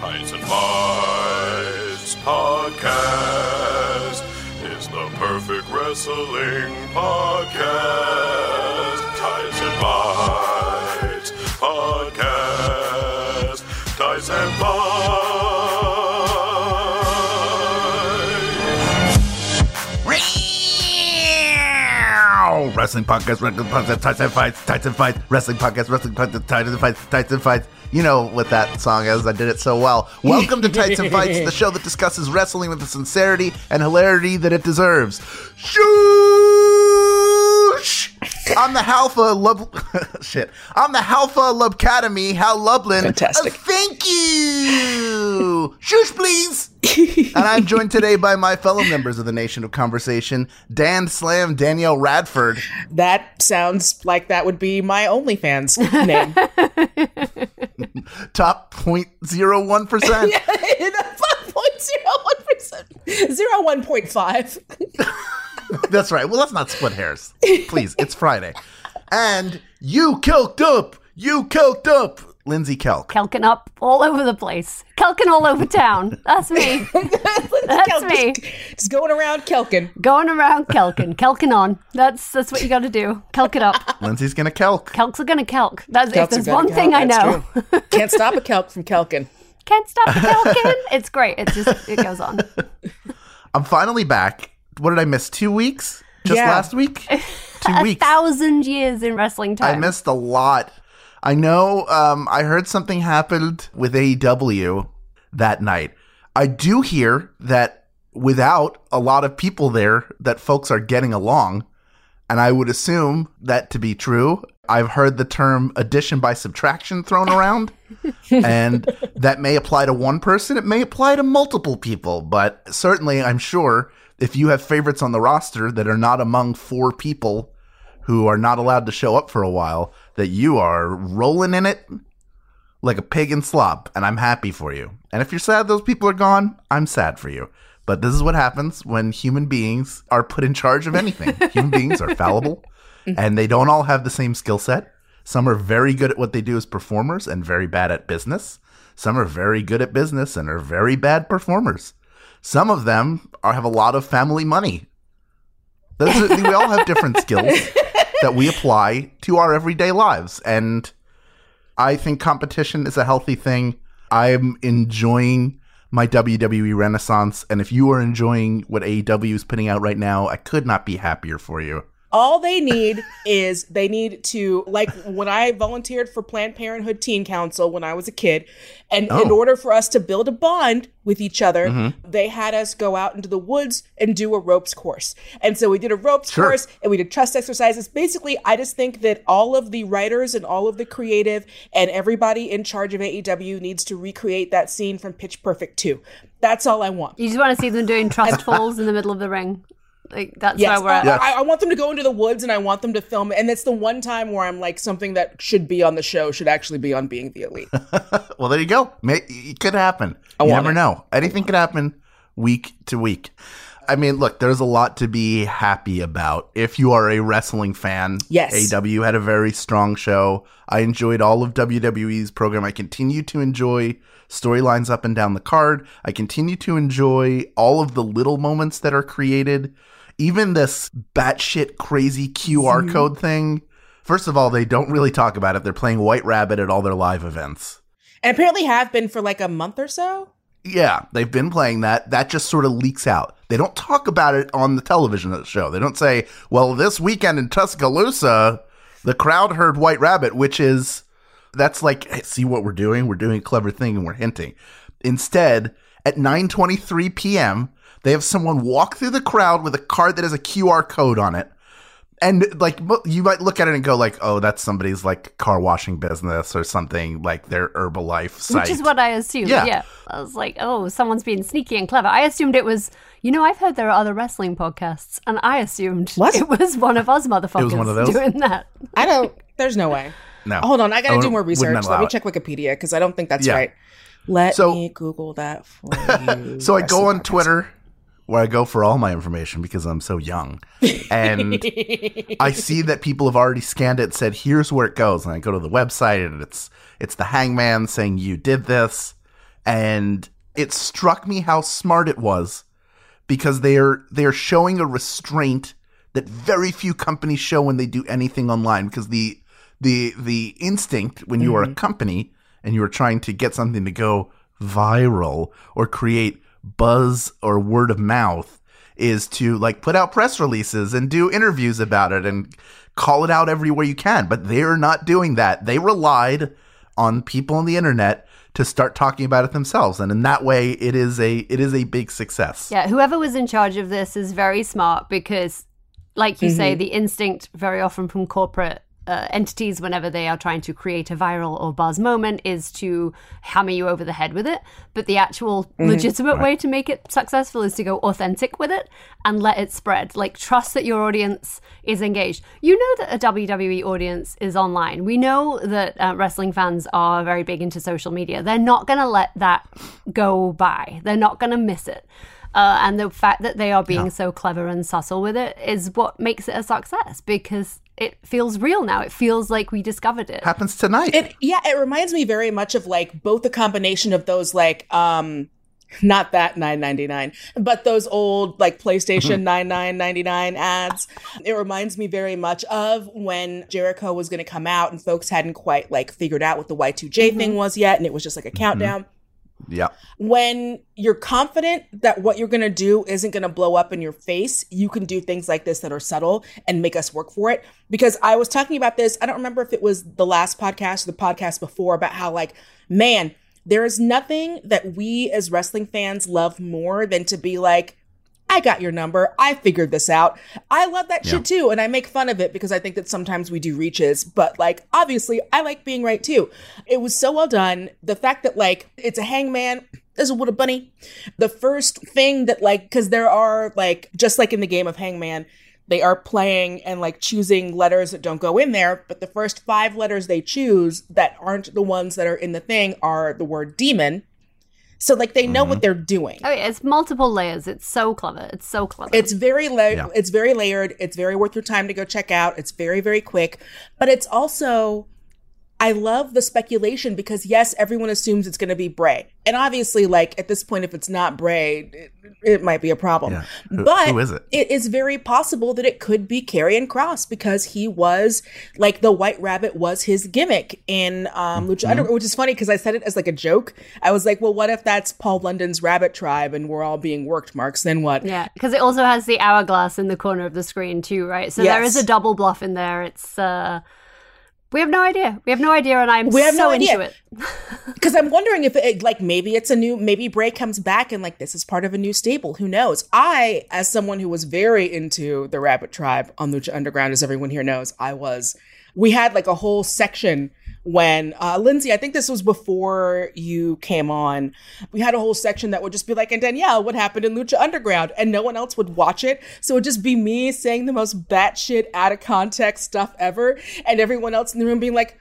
Tights and Fights podcast is the perfect wrestling podcast. Tights and Fights Wrestling podcast, wrestling podcast, tights and fights, tights and fights, wrestling podcast, wrestling podcast, tights and fights, tights and fights. You know what that song is. I did it so well. Welcome to Tights and Fights, the show that discusses wrestling with the sincerity and hilarity that it deserves. Shoosh! I'm the Alpha Lub. Shit. I'm the Alpha Lubcademy. Hal Lublin. Fantastic. Uh, thank you. Shush, please. and I'm joined today by my fellow members of the Nation of Conversation, Dan Slam, Danielle Radford. That sounds like that would be my OnlyFans name. Top 0.01%. yeah, 0.01%. 0.5. That's right. Well, let's not split hairs. Please, it's Friday. And you kelked up. You kelked up. Lindsey Kelk. Kelkin up all over the place. Kelkin all over town. That's me. That's me. Just going around Kelkin. Going around Kelkin. Kelkin on. That's that's what you got to do. Kelk it up. Lindsey's going to kelk. Kelks are gonna kelk. That's if there's are gonna one thing I know. Can't stop a Kelk from Kelkin. Can't stop Kelkin. It's great. It just it goes on. I'm finally back. What did I miss? Two weeks? Just Yeah. last week? Two A weeks. thousand years in wrestling time. I missed a lot. I know um, I heard something happened with AEW that night. I do hear that without a lot of people there, that folks are getting along. And I would assume that to be true. I've heard the term addition by subtraction thrown around, and that may apply to one person. It may apply to multiple people, but certainly I'm sure if you have favorites on the roster that are not among four people who are not allowed to show up for a while, that you are rolling in it like a pig in slop, and I'm happy for you. And if you're sad those people are gone, I'm sad for you. But this is what happens when human beings are put in charge of anything. human beings are fallible, and they don't all have the same skill set. Some are very good at what they do as performers and very bad at business. Some are very good at business and are very bad performers. Some of them are, have a lot of family money. Those we all have different skills that we apply to our everyday lives. And I think competition is a healthy thing. I'm enjoying my WWE renaissance. And if you are enjoying what AEW is putting out right now, I could not be happier for you. All they need is they need to like when I volunteered for Planned Parenthood Teen Council when I was a kid, and in Oh. order for us to build a bond with each other, Mm-hmm. they had us go out into the woods and do a ropes course. And so we did a ropes Sure. course and we did trust exercises. Basically, I just think that all of the writers and all of the creative and everybody in charge of AEW needs to recreate that scene from Pitch Perfect 2. That's all I want. You just want to see them doing trust falls in the middle of the ring. Like that's Yes, where we're at. Yes. I, I want them to go into the woods and I want them to film it. And it's the one time where I'm like, something that should be on the show should actually be on Being the Elite. Well, there you go. It could happen. you never it. know. Anything could happen week to week. I mean, look, there's a lot to be happy about. If you are a wrestling fan, Yes. AEW had a very strong show. I enjoyed all of WWE's program. I continue to enjoy storylines up and down the card. I continue to enjoy all of the little moments that are created. Even this batshit crazy QR Mm-hmm. code thing. First of all, they don't really talk about it. They're playing White Rabbit at all their live events. and apparently have been for like a month or so. Yeah, they've been playing that. That just sort of leaks out. They don't talk about it on the television show. They don't say, well, this weekend in Tuscaloosa, the crowd heard White Rabbit, which is, that's like, hey, see what we're doing? We're doing a clever thing and we're hinting. Instead, at 9.23 p.m., they have someone walk through the crowd with a card that has a QR code on it. And like you might look at it and go like, oh, that's somebody's like car washing business or something like their Herbalife site. Which is what I assumed. Yeah. Yeah. I was like, oh, someone's being sneaky and clever. I assumed it was, you know, I've heard there are other wrestling podcasts, and I assumed What? it was one of us motherfuckers one of those? doing that. I don't, there's no way. no. Hold on, I gotta I do more research. Let me it. check Wikipedia because I don't think that's Yeah. right. Let So- me Google that for you. So I go Wrestling on podcast. Twitter where I go for all my information because I'm so young. And I see that people have already scanned it, said, here's where it goes. And I go to the website and it's it's the hangman saying you did this. and it struck me how smart it was because they're they're showing a restraint that very few companies show when they do anything online because the the the instinct when you are a mm-hmm. company and you are trying to get something to go viral or create buzz or word of mouth is to like put out press releases and do interviews about it and call it out everywhere you can. But they're not doing that. They relied on people on the internet to start talking about it themselves. And in that way it is a it is a big success. Yeah, whoever was in charge of this is very smart because, like you say, mm-hmm. the instinct very often from corporate uh, entities, whenever they are trying to create a viral or buzz moment, is to hammer you over the head with it. But the actual legitimate way to make it successful is to go authentic with it and let it spread. Like, trust that your audience is engaged. You know that a WWE audience is online. We know that uh, wrestling fans are very big into social media. They're not going to let that go by, they're not going to miss it. Uh, and the fact that they are being so clever and subtle with it is what makes it a success because it feels real now. It feels like we discovered it. happens tonight. It yeah, it reminds me very much of like both the combination of those like um not that 999 but those old like playstation mm-hmm. 9999 ads. It reminds me very much of when jericho was going to come out and folks hadn't quite like figured out what the y2j thing mm-hmm. was yet and it was just like a mm-hmm. countdown yeah when you're confident that what you're going to do isn't going to blow up in your face, you can do things like this that are subtle and make us work for it. Because I was talking about this, I don't remember if it was the last podcast or the podcast before about how, like, man, there is nothing that we as wrestling fans love more than to be like, I got your number. I figured this out. I love that shit too. And I make fun of it because I think that sometimes we do reaches, but like, obviously, I like being right too. It was so well done. The fact that like it's a hangman, there's a wood bunny. The first thing that like, cause there are like, just like in the game of hangman, they are playing and like choosing letters that don't go in there, but the first five letters they choose that aren't the ones that are in the thing are the word demon. So like they know what mm-hmm. they're doing. Oh, yeah, it's multiple layers. It's so clever. It's so clever. It's very la- Yeah. it's very layered. It's very worth your time to go check out. It's very very quick, but it's also I love the speculation because yes, everyone assumes it's going to be Bray, and obviously, like at this point, if it's not Bray, it, it might be a problem. Yeah. Who- but who is it? It is very possible that it could be Karrion Cross because he was like the White Rabbit was his gimmick in um, Lucha Mm-hmm. Underground, which is funny because I said it as like a joke. I was like, well, what if that's Paul London's Rabbit Tribe and we're all being worked, Marks? Then what? yeah, because it also has the hourglass in the corner of the screen too, right? So there is a double bluff in there. It's uh we have no idea. We have no idea, and I'm We have so no idea. into it. Because I'm wondering if, it, like, maybe it's a new, maybe Bray comes back and, like, this is part of a new stable. Who knows? I, as someone who was very into the Rabbit Tribe on Lucha Underground, as everyone here knows, I was. We had, like, a whole section when, uh, Lindsey, I think this was before you came on. We had a whole section that would just be like, and Danielle, what happened in Lucha Underground? And no one else would watch it. So it would just be me saying the most batshit out of context stuff ever. And everyone else in the room being like,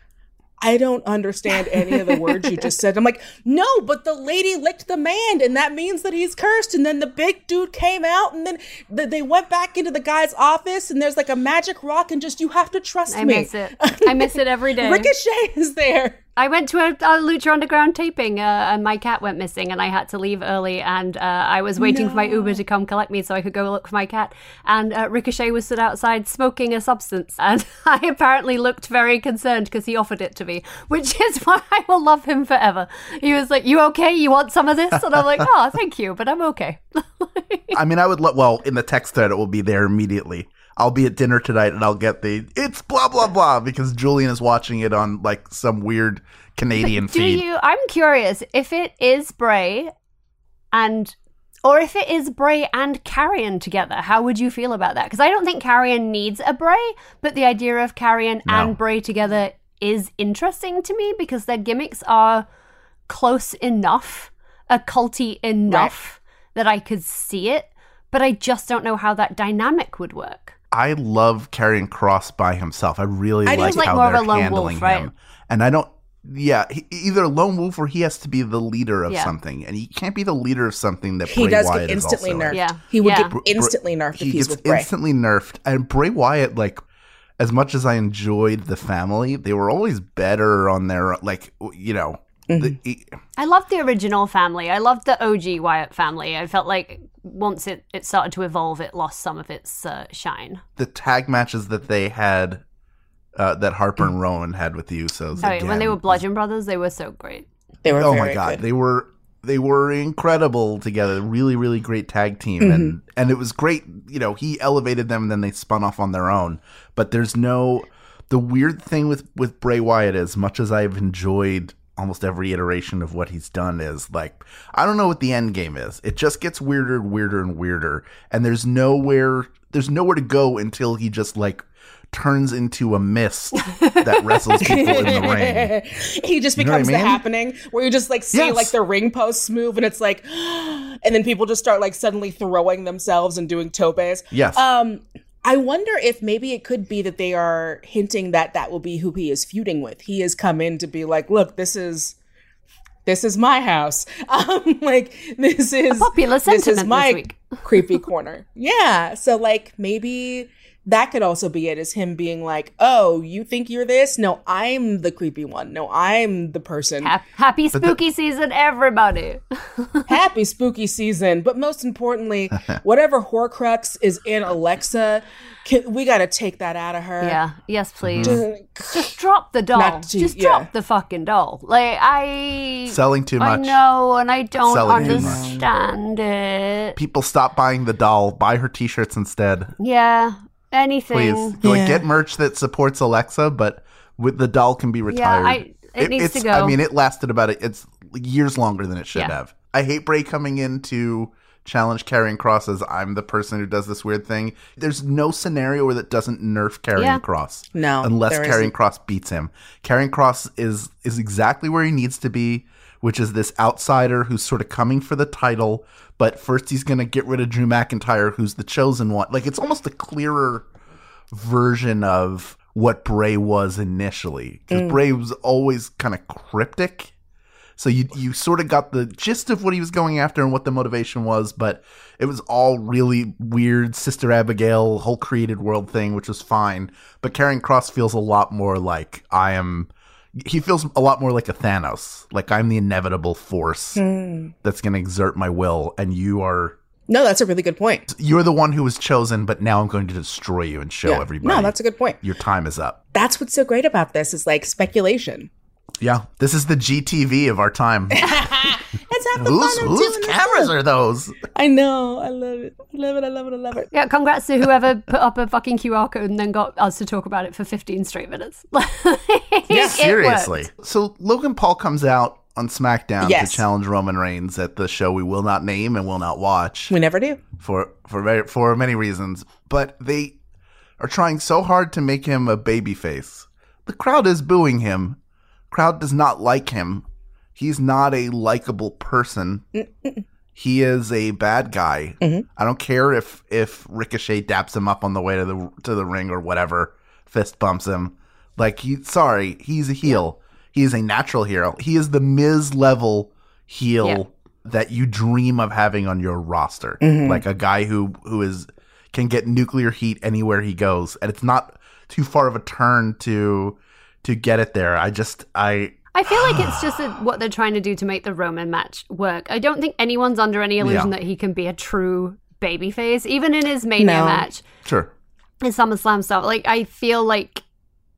I don't understand any of the words you just said. I'm like, no, but the lady licked the man, and that means that he's cursed. And then the big dude came out, and then th- they went back into the guy's office, and there's like a magic rock, and just you have to trust I me. I miss it. I miss it every day. Ricochet is there. I went to a, a Lucha Underground taping, uh, and my cat went missing, and I had to leave early. And uh, I was waiting for my Uber to come collect me so I could go look for my cat. And uh, Ricochet was stood outside smoking a substance, and I apparently looked very concerned because he offered it to me, which is why I will love him forever. He was like, "You okay? You want some of this?" And I'm like, "Oh, thank you, but I'm okay." I mean, I would lo- well in the text thread it will be there immediately. I'll be at dinner tonight and I'll get the it's blah blah blah because Julian is watching it on like some weird Canadian Do feed. you? I'm curious if it is Bray, and or if it is Bray and Karrion together. How would you feel about that? Because I don't think Karrion needs a Bray, but the idea of Karrion No. and Bray together is interesting to me because their gimmicks are close enough, occulty enough that I could see it. But I just don't know how that dynamic would work. I love Karrion Cross by himself. I really I like like how more they're a lone handling wolf, right? him. And I don't yeah, he, either lone wolf or he has to be the leader of Yeah. something, and he can't be the leader of something that He Bray does Wyatt get is instantly also in. nerfed. Yeah. He would Yeah. get instantly nerfed he if he's gets with Bray. instantly nerfed. And Bray Wyatt, like, as much as I enjoyed the family, they were always better on their like, you know, the, I loved the original family. I loved the OG Wyatt family. I felt like once it, it started to evolve, it lost some of its uh, shine. the tag matches that they had, uh, that Harper and Rowan had with the Usos. Oh, yeah, when they were Bludgeon Brothers, they were so great. They were oh very my god, good. they were they were incredible together. Really, really great tag team, Mm-hmm. and and it was great. You know, he elevated them, and then they spun off on their own. But there's no the weird thing with with Bray Wyatt. As much as I've enjoyed almost every iteration of what he's done, is like I don't know what the end game is. It just gets weirder and weirder and weirder, and there's nowhere there's nowhere to go until he just like turns into a mist that wrestles people in the ring. he just You know I becomes the happening where you just like see Yes. like the ring posts move and it's like and then people just start like suddenly throwing themselves and doing topes. Yes. Um I wonder if maybe it could be that they are hinting that that will be who he is feuding with. He has come in to be like, look, this is this is my house. Um, like this is popular sentiment this is this my week. creepy corner. Yeah. So like maybe that could also be it is him being like, "Oh, you think you're this? No, I'm the creepy one. No, I'm the person. Ha- Happy spooky season, everybody. Happy spooky season." But most importantly, whatever Horcrux is in Alexa, can, we got to take that out of her. yeah. Yes, please. Mm-hmm. Just drop the doll. To- Just yeah. drop the fucking doll. Like I. Selling too I much. know, and I don't Selling understand it. people stop buying the doll buy her t-shirts instead Yeah. Anything. please like get merch that supports alexa but with the doll can be retired I- it needs to go. i mean it lasted about it it's years longer than it should Yeah. have i hate bray coming in to challenge Karrion cross as i'm the person who does this weird thing there's no scenario where that doesn't nerf Karrion Yeah. cross No, unless Karrion isn't. cross beats him Karrion cross is is exactly where he needs to be which is this outsider who's sort of coming for the title but first he's going to get rid of drew mcintyre who's the chosen one like it's almost a clearer version of what bray was initially because mm. bray was always kind of cryptic so you you sort of got the gist of what he was going after and what the motivation was, but it was all really weird Sister Abigail whole created world thing, which was fine. But Karrion Cross feels a lot more like I am. He feels a lot more like a Thanos, like I'm the inevitable force hmm. that's going to exert my will, and you are No, that's a really good point. you're the one who was chosen, but now I'm going to destroy you and show Yeah. everybody. No, that's a good point. your time is up. That's what's so great about this is like speculation. Yeah, this is the GTV of our time. Let's have the whose fun whose doing cameras stuff. are those? I know. I love it. I love it. I love it. I love it. Yeah, congrats to whoever put up a fucking QR code and then got us to talk about it for 15 straight minutes. Yeah, Seriously. worked. So Logan Paul comes out on SmackDown Yes. to challenge Roman Reigns at the show we will not name and will not watch We never do. for for very, for many reasons, but they are trying so hard to make him a babyface. The crowd is booing him. Crowd does not like him. He's not a likable person. He is a bad guy. Mm-hmm. I don't care if if Ricochet daps him up on the way to the to the ring or whatever, fist bumps him. Like he sorry, he's a heel. He is a natural hero. He is the Miz level heel Yeah. that you dream of having on your roster. Mm-hmm. Like a guy who who is can get nuclear heat anywhere he goes, and it's not too far of a turn to to get it there. I just I I feel like it's just a, what they're trying to do to make the Roman match work. I don't think anyone's under any illusion Yeah. that he can be a true babyface, even in his Mania No. match, sure. his SummerSlam stuff. Like, I feel like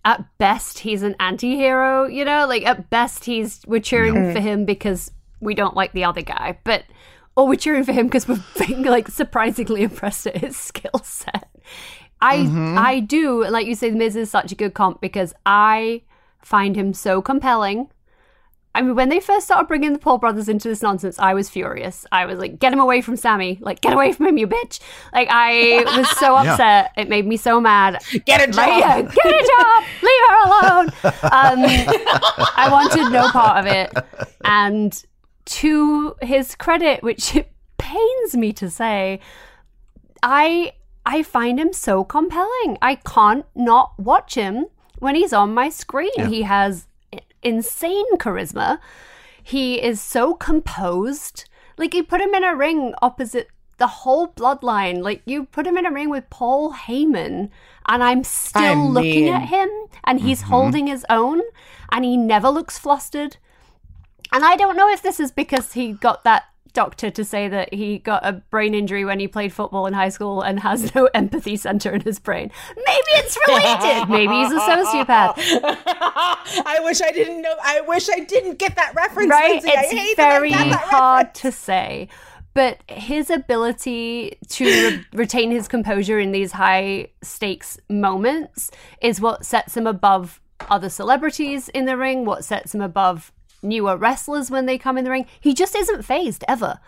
at best he's an anti-hero, you know? Like, at best he's, we're cheering for him because we don't like the other guy, but, or we're cheering for him because we're being, like, surprisingly impressed at his skill set. I, I do, like you say, Miz is such a good comp because I find him so compelling. I mean, when they first started bringing the Paul brothers into this nonsense, I was furious. I was like, get him away from Sammy. Like, get away from him, you bitch. Like, I was so Yeah. upset. It made me so mad. Get a job. Like, yeah, get a job. Leave her alone. Um, I wanted no part of it. And to his credit, which it pains me to say, I I find him so compelling. I can't not watch him when he's on my screen. He has insane charisma. He is so composed. Like you put him in a ring opposite the whole bloodline. Like you put him in a ring with Paul Heyman, and I'm still I looking at him, and he's mm-hmm. holding his own, and he never looks flustered. And I don't know if this is because he got that doctor to say that he got a brain injury when he played football in high school and has no empathy center in his brain. Maybe it's related. Maybe he's a sociopath. I wish I didn't know. I wish I didn't get that reference. Right? Lindsey. It's very hard to say. But his ability to re- retain his composure in these high stakes moments is what sets him above other celebrities in the ring, what sets him above newer wrestlers when they come in the ring. He just isn't phased ever.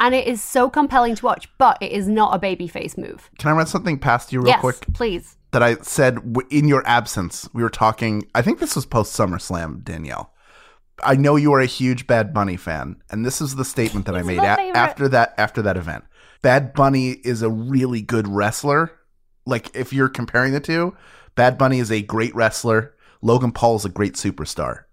And it is so compelling to watch, but it is not a babyface move. Can I run something past you real yes, quick? please. That I said w- in your absence. We were talking. I think this was post SummerSlam, Danielle. I know you are a huge Bad Bunny fan, and this is the statement that I made a- after that after that event. Bad Bunny is a really good wrestler. Like if you're comparing the two, Bad Bunny is a great wrestler. Logan Paul is a great superstar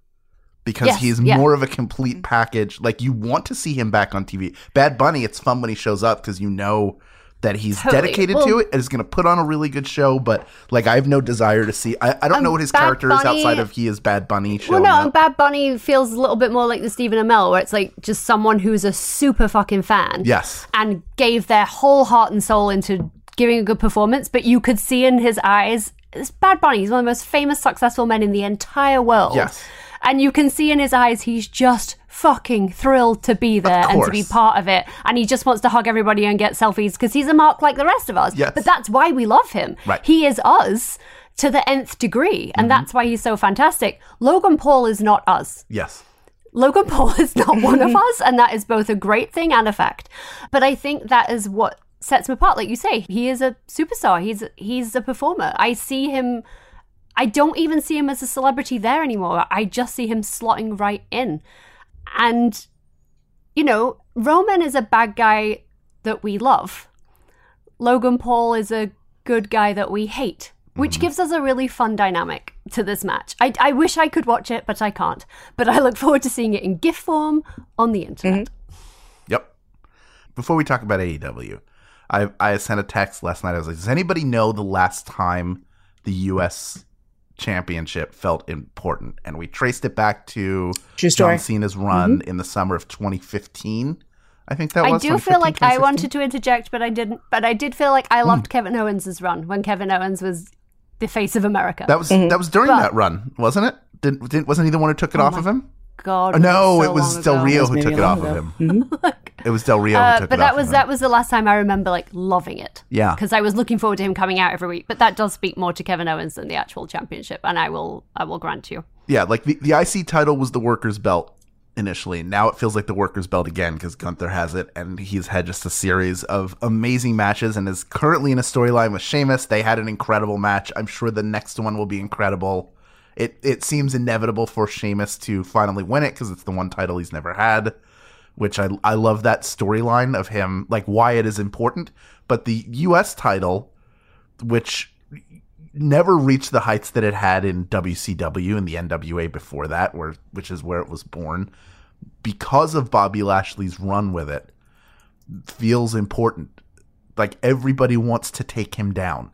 because Yes, he's yeah. more of a complete package. Like you want to see him back on TV. Bad Bunny, it's fun when he shows up because you know that he's Totally. dedicated Well- to it and is going to put on a really good show. But like, I have no desire to see. I, I don't Um, know what his Bad character is outside of he is Bad Bunny. Well, no, and Bad Bunny feels a little bit more like the Stephen Amell, where it's like just someone who's a super fucking fan. Yes. And gave their whole heart and soul into giving a good performance, but you could see in his eyes, it's Bad Bunny. He's one of the most famous, successful men in the entire world. Yes. And you can see in his eyes, he's just fucking thrilled to be there and to be part of it. And he just wants to hug everybody and get selfies because he's a mark like the rest of us. Yes. But that's why we love him. Right. He is us to the nth degree. And mm-hmm. that's why he's so fantastic. Logan Paul is not us. Yes. Logan Paul is not one of mm-hmm. us, and that is both a great thing and a fact. But I think that is what sets him apart. Like you say, he is a superstar. He's he's a performer. I see him. I don't even see him as a celebrity there anymore. I just see him slotting right in, and you know, Roman is a bad guy that we love. Logan Paul is a good guy that we hate, which mm-hmm. gives us a really fun dynamic to this match. I, I wish I could watch it, but I can't. But I look forward to seeing it in GIF form on the internet. Mm-hmm. Yep. Before we talk about AEW, I I sent a text last night. I was like, "Does anybody know the last time the U.S. Championship felt important?" And we traced it back to True story. John Cena's run mm-hmm. in the summer of 2015. I think that I was. I do feel like I wanted to interject, but I didn't. But I did feel like I loved hmm. Kevin Owens' run when Kevin Owens was the face of America. That was mm-hmm. that was during But- that run, wasn't it? Didn't, didn't wasn't he the one who took it oh off of him? God, Oh, no, so it was Del ago. Rio who took it long off of ago. him. It was Del Rio who Uh, took but that was of that was the last time I remember like loving it. Yeah. because I was looking forward to him coming out every week. But that does speak more to Kevin Owens than the actual championship, and I will I will grant you. Yeah, like the, the IC title was the workers' belt initially. Now it feels like the workers' belt again because Gunther has it, and he's had just a series of amazing matches and is currently in a storyline with Sheamus. They had an incredible match. I'm sure the next one will be incredible. It it seems inevitable for Sheamus to finally win it because it's the one title he's never had. Which I I love that storyline of him like why it is important, but the U.S. title, which never reached the heights that it had in WCW and the NWA before that, where which is where it was born, because of Bobby Lashley's run with it, feels important. Like everybody wants to take him down,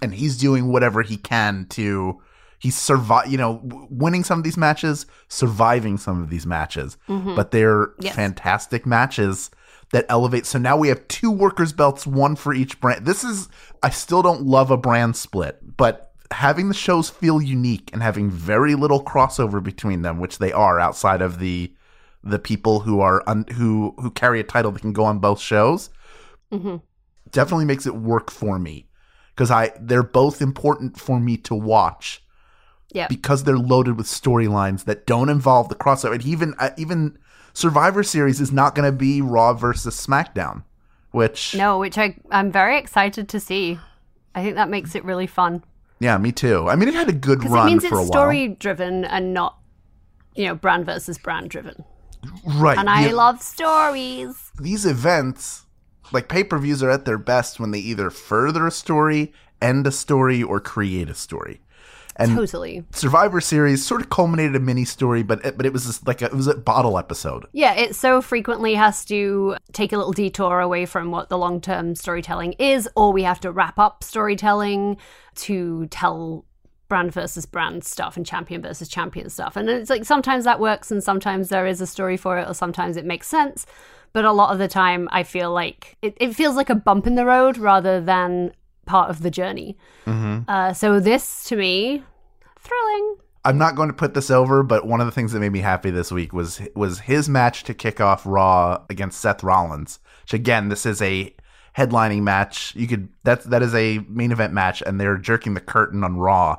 and he's doing whatever he can to. He's survive, you know, w- winning some of these matches, surviving some of these matches, mm-hmm. but they're Yes. fantastic matches that elevate. So now we have two workers' belts, one for each brand. This is, I still don't love a brand split, but having the shows feel unique and having very little crossover between them, which they are outside of the the people who are un, who who carry a title that can go on both shows, mm-hmm. definitely makes it work for me because I they're both important for me to watch Yeah, because they're loaded with storylines that don't involve the crossover. And even uh, even Survivor Series is not going to be Raw versus SmackDown, which no, which I I'm very excited to see. I think that makes it really fun yeah, me too. I mean, it had a good because it run means for a it's while, story driven and not you know brand versus brand driven. right? And I love stories. these events, like pay per views, are at their best when they either further a story, end a story, or create a story. And Totally. Survivor Series sort of culminated a mini story, but it, but it was just like a, it was a bottle episode. Yeah, it so frequently has to take a little detour away from what the long term storytelling is, or we have to wrap up storytelling to tell brand versus brand stuff and champion versus champion stuff. And it's like sometimes that works and sometimes there is a story for it or sometimes it makes sense. But a lot of the time, I feel like it, it feels like a bump in the road rather than part of the journey. Uh, so this, to me, thrilling. I'm not going to put this over, but one of the things that made me happy this week was was his match to kick off Raw against Seth Rollins. Which again, this is a headlining match. You could that that is a main event match, and they're jerking the curtain on Raw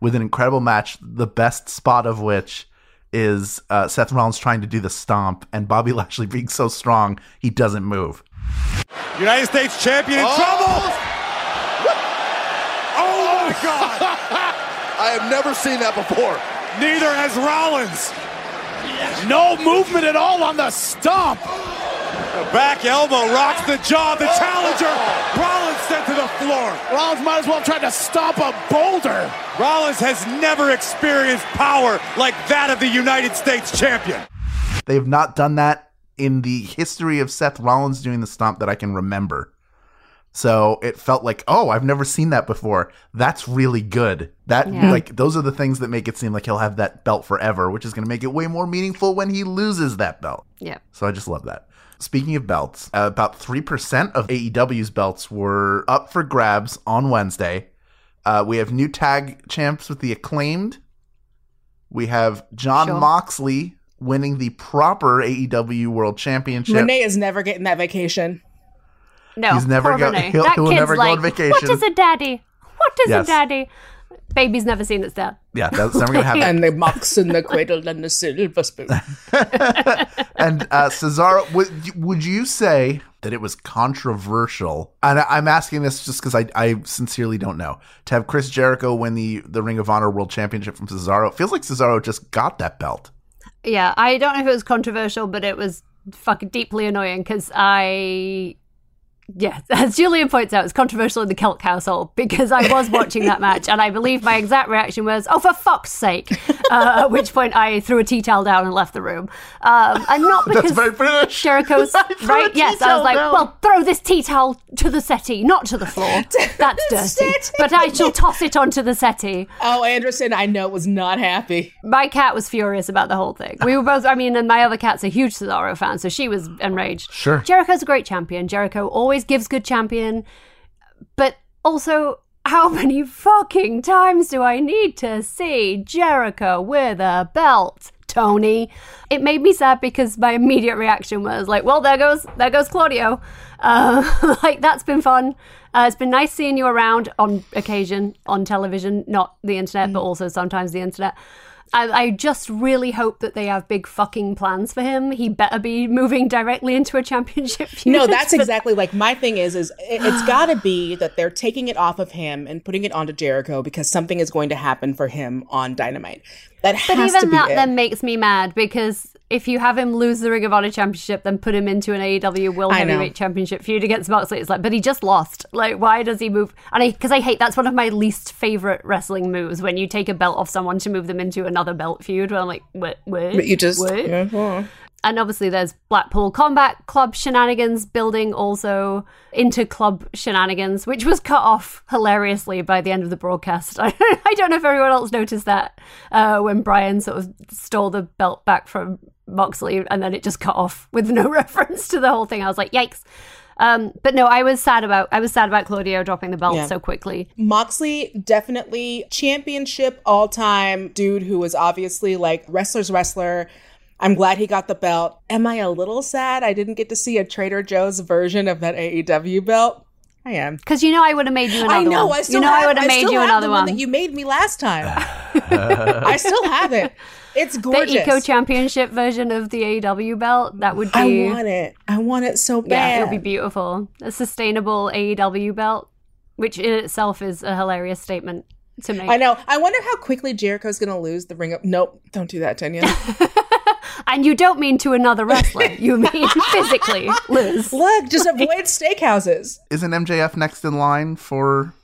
with an incredible match. The best spot of which is uh, Seth Rollins trying to do the stomp, and Bobby Lashley being so strong he doesn't move. United States champion in trouble. My God! I have never seen that before. Neither has Rollins. No movement at all on the stomp. The back elbow rocks the jaw of the challenger. Rollins sent to the floor. Rollins might as well try to stomp a boulder. Rollins has never experienced power like that of the United States champion. They have not done that in the history of Seth Rollins doing the stomp that I can remember. So it felt like, oh, I've never seen that before. That's really good. That Yeah. like those are the things that make it seem like he'll have that belt forever, which is going to make it way more meaningful when he loses that belt. Yeah. So I just love that. Speaking of belts, uh, about 3% of AEW's belts were up for grabs on Wednesday. Uh, we have new tag champs with the acclaimed. We have Jon Sure. Moxley winning the proper AEW World Championship. Renee is never getting that vacation. No, He's never poor go- Renee. he'll- that he will kid's never go on vacation." What is a daddy? What is Yes. a daddy? Baby's never seen its dad. Yeah, that's never going to happen. And the mox in the cradle and the silver spoon. and uh, Cesaro, would, would you say that it was controversial? And I, I'm asking this just because I, I sincerely don't know. To have Chris Jericho win the, the Ring of Honor World Championship from Cesaro, it feels like Cesaro just got that belt. Yeah, I don't know if it was controversial, but it was fucking deeply annoying because I. Yeah, as Julian points out, it's controversial in the Kelk household because I was watching that match and I believe my exact reaction was, oh, for fuck's sake. Uh, at which point I threw a tea towel down and left the room. Um, and not because That's very British. Jericho's I threw a right. Yes, I was like, down. well, throw this tea towel to the settee, not to the floor. That's dirty. settee. But I shall toss it onto the settee. Oh, Anderson, I know was not happy. My cat was furious about the whole thing. We were both. I mean, and my other cat's a huge Cesaro fan, so she was enraged. Sure. Jericho's a great champion. Jericho always gives good champion, but also. How many fucking times do I need to see Jericho with a belt, Tony? It made me sad because my immediate reaction was like, "Well, there goes, there goes Claudio." Uh, like that's been fun. Uh, it's been nice seeing you around on occasion on television, not the internet, but also sometimes the internet. I, I just really hope that they have big fucking plans for him. He better be moving directly into a championship feud. No, that's exactly like my thing is is it, it's got to be that they're taking it off of him and putting it onto Jericho because something is going to happen for him on Dynamite. That But has to even be that it. then makes me mad because if you have him lose the Ring of Honor Championship, then put him into an AEW World. Heavyweight Championship feud against Moxley, it's like, but he just lost. Like, why does he move? And I, because I hate that's one of my least favorite wrestling moves when you take a belt off someone to move them into another belt feud. Where I'm like, what? What? But you just What? yeah, and obviously there's Blackpool Combat Club shenanigans building also into club shenanigans, which was cut off hilariously by the end of the broadcast. I, I don't know if everyone else noticed that uh, when Bryan sort of stole the belt back from Moxley and then it just cut off with no reference to the whole thing. I was like, yikes. Um, but no, I was sad about I was sad about Claudio dropping the belt Yeah. so quickly. Moxley definitely championship all time dude who was obviously like wrestler's wrestler. I'm glad he got the belt. Am I a little sad I didn't get to see a Trader Joe's version of that AEW belt? I am. Because you know I would have made you another I know. one. I still you know have, I would have made you have another one. one. that you made me last time. I still have it. It's gorgeous. the. Eco Championship version of the AEW belt. That would be I want it. I want it so Yeah, bad. it would be beautiful. A sustainable AEW belt, which in itself is a hilarious statement to make. I know. I wonder how quickly Jericho's going to lose the ring up. Nope. Don't do that, Tanya. And you don't mean to another wrestler. You mean physically lose. Look, just avoid steakhouses. Isn't MJF next in line for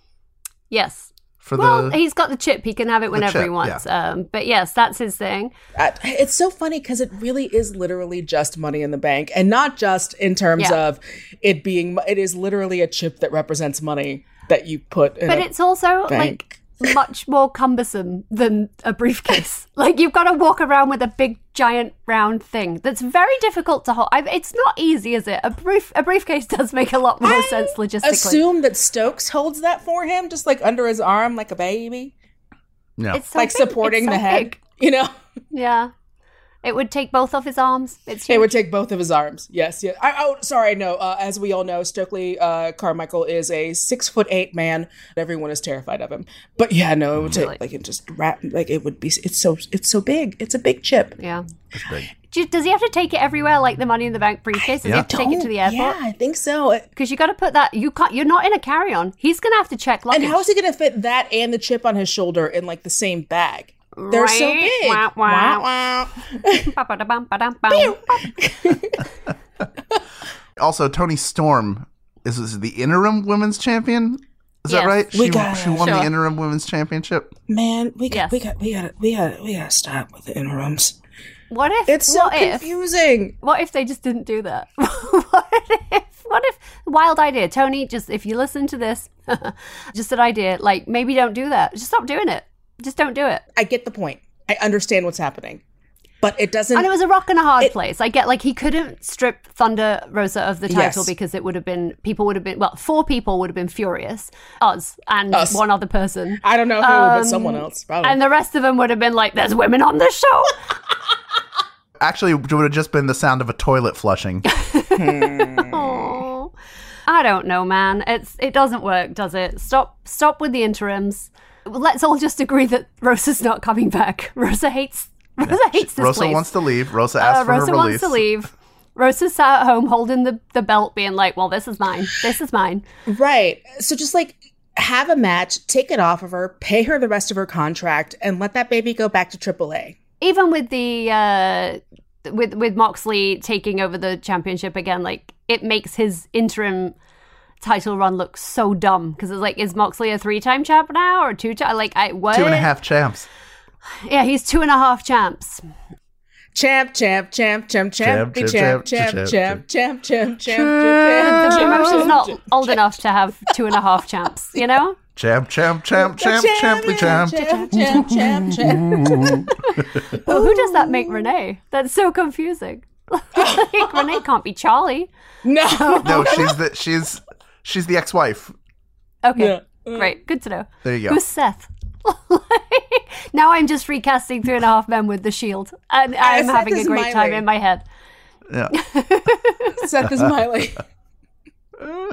Yes. For Well, the? he's got the chip. He can have it whenever chip, he wants. Um, but yes, that's his thing. Uh, it's so funny because it really is literally just money in the bank and not just in terms Yeah. of it being, it is literally a chip that represents money that you put in But a it's also like bank. Much more cumbersome than a briefcase. like you've got to walk around with a big, giant, round thing that's very difficult to hold. I, it's not easy, is it? A brief a briefcase does make a lot more sense logistically. Assume that Stokes holds that for him, just like under his arm, like a baby, No. it's so like big. supporting It's the so head. You know, Yeah, it would take both of his arms. It's it would take both of his arms. Yes, yes. I, oh, sorry, no. Uh, as we all know, Stokely uh, Carmichael is a six foot eight man. Everyone is terrified of him. But yeah, no, it would take Really? like it just wrap like it would be. It's so it's so big. It's a big chip. yeah. big. Do Does he have to take it everywhere, like the Money in the Bank briefcase? Does he have to take it to the airport? Yeah, I think so. Because you got to put that. You can't. You're not in a carry-on. He's gonna have to check luggage. how is he going to fit that and the chip on his shoulder in like the same bag? They're so big. Wah, wah. Wah, wah. Also, Toni Storm is, is the interim women's champion. Is that right? We She, got- she won Sure. the interim women's championship. Man, we got, Yes. we got, we got, we got, we got to stop with the interims. What if? It's so what if? confusing. What if they just didn't do that? what if? What if? Wild idea, Tony. Just if you listen to this, just an idea. Like maybe don't do that. Just stop doing it. Just don't do it. I get the point. I understand what's happening, but it doesn't. And it was a rock and a hard place. I get like he couldn't strip Thunder Rosa of the title Yes. because it would have been people would have been well, four people would have been furious, us and Us. one other person, I don't know who, but um, someone else. Probably. and the rest of them would have been like, "There's women on the show." Actually, it would have just been the sound of a toilet flushing. Aw. I don't know, man. It's it doesn't work, does it? Stop stop with the interims. Let's all just agree that Rosa's not coming back. Rosa hates Rosa hates this Rosa place. wants to leave. Rosa asked uh, for Rosa her wants to leave. Rosa sat at home holding the, the belt, being like, Well, this is mine. This is mine. right. So just like have a match, take it off of her, pay her the rest of her contract, and let that baby go back to AAA. Even with the uh with with Moxley taking over the championship again, like it makes his interim title run look so dumb because it's like, is Moxley a three time champ now or two time? Like, I what? Two and a half champs. Yeah, he's two and a half champs. Champ, champ, champ, champ, champ, Champ, champ, champ, champ, champ, champ, champ, champ, champ, The champ, promotion's not old enough to have two and a half champs, you know? Champ, champ, champ, champ, champly champ. champ, champ, champ, champ. Well, who does that make Renee? That's so confusing. like, Renee can't be Charlie. No. No, she's the she's she's the ex-wife. Okay, great. Uh, Good to know. There you go. Who's Seth? now I'm just recasting Three and a Half Men with the Shield, and I'm Seth having a is great time in my head. Yeah. Seth is Miley.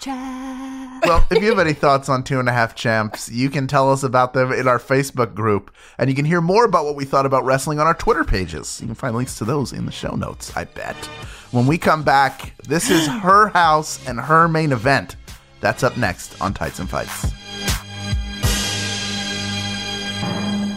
Cha- Well, if you have any thoughts on Two and a Half Champs, you can tell us about them in our Facebook group, and you can hear more about what we thought about wrestling on our Twitter pages. You can find links to those in the show notes, I bet. When we come back, this is her house and her main event. That's up next on Tights and Fights.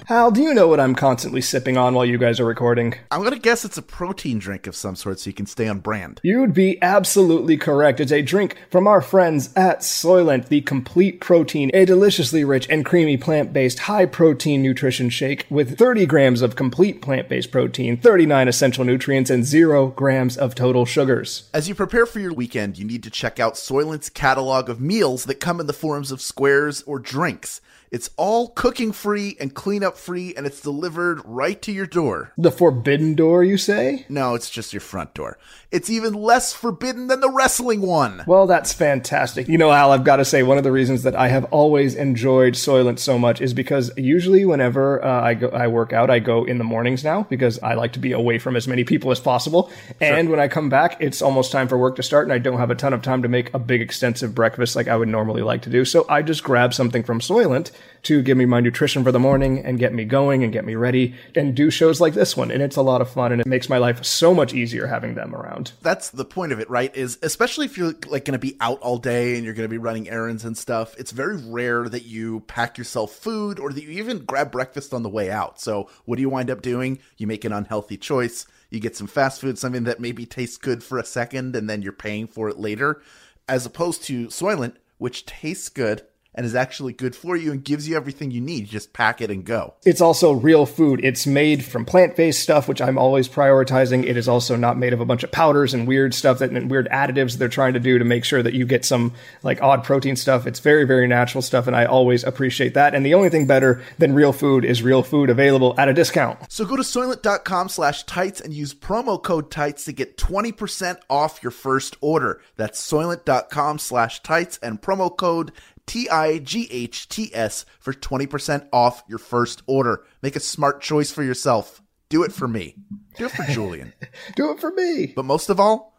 Hal, do you know what I'm constantly sipping on while you guys are recording? I'm going to guess it's a protein drink of some sort so you can stay on brand. You'd be absolutely correct. It's a drink from our friends at Soylent, the complete protein, a deliciously rich and creamy plant-based high protein nutrition shake with 30 grams of complete plant-based protein, 39 essential nutrients, and 0 grams of total sugars. As you prepare for your weekend, you need to check out Soylent's catalog of meals that come in the forms of squares or drinks. It's all cooking free and cleanup free, and it's delivered right to your door. The forbidden door, you say? No, it's just your front door. It's even less forbidden than the wrestling one. Well, that's fantastic. You know, Hal, I've got to say, one of the reasons that I have always enjoyed Soylent so much is because usually whenever uh, I go, I work out, I go in the mornings now because I like to be away from as many people as possible. And when I come back, it's almost time for work to start, and I don't have a ton of time to make a big, extensive breakfast like I would normally like to do. So I just grab something from Soylent to give me my nutrition for the morning and get me going and get me ready and do shows like this one. And it's a lot of fun, and it makes my life so much easier having them around. That's the point of it, right? Is especially if you're like going to be out all day and you're going to be running errands and stuff, it's very rare that you pack yourself food or that you even grab breakfast on the way out. So, what do you wind up doing? You make an unhealthy choice. You get some fast food, something that maybe tastes good for a second and then you're paying for it later, as opposed to Soylent, which tastes good and is actually good for you and gives you everything you need. You just pack it and go. It's also real food. It's made from plant based stuff, which I'm always prioritizing. It is also not made of a bunch of powders and weird stuff that and weird additives they're trying to do to make sure that you get some like odd protein stuff. It's very, very natural stuff, and I always appreciate that. And the only thing better than real food is real food available at a discount. So go to soylent.com slash tights and use promo code tights to get 20% off your first order. That's soylent.com slash tights and promo code T I G H T S for 20% off your first order. Make a smart choice for yourself. Do it for me. Do it for Julian. Do it for me. But most of all,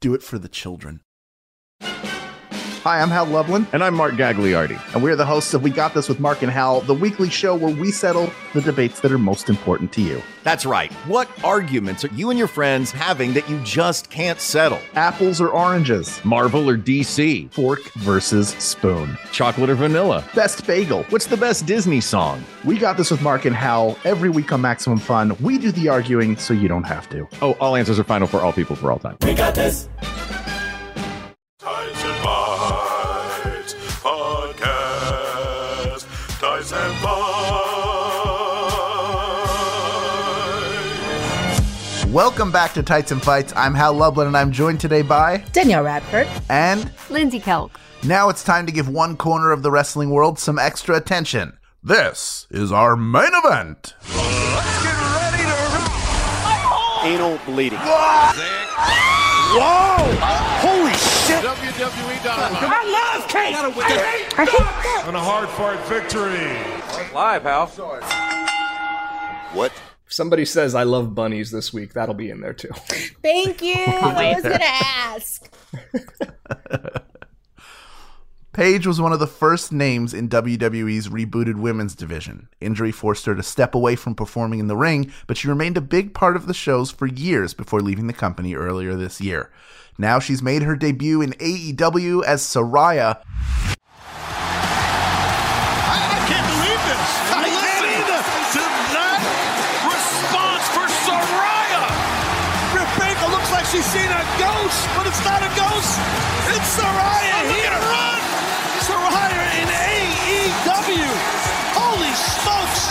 do it for the children. Hi, I'm Hal Lublin, And I'm Mark Gagliardi. and we're the hosts of We Got This with Mark and Hal, the weekly show where we settle the debates that are most important to you. That's right. What arguments are you and your friends having that you just can't settle? Apples or oranges? Marvel or DC? Fork versus spoon. Chocolate or vanilla? Best bagel. What's the best Disney song? We Got This with Mark and Hal. Every week on Maximum Fun, we do the arguing so you don't have to. Oh, all answers are final for all people for all time. We got and Welcome back to Tights and Fights. I'm Hal Lublin, and I'm joined today by Danielle Radford. and Lindsey Kelk. now it's time to give one corner of the wrestling world some extra attention. This is our main event. Oh! Anal bleeding. Whoa! Holy shit! WWE Dynamite. I love Kate. And a hard fought victory. Live, Hal. What? If somebody says I love bunnies this week, that'll be in there too. Thank you. I was going to ask. Paige was one of the first names in WWE's rebooted women's division. Injury forced her to step away from performing in the ring, but she remained a big part of the shows for years before leaving the company earlier this year. Now she's made her debut in AEW as Saraya, I can't believe this. Listen to that response she's seen a ghost, but it's not a ghost. It's Saraya. And run. Saraya in AEW. Holy smokes.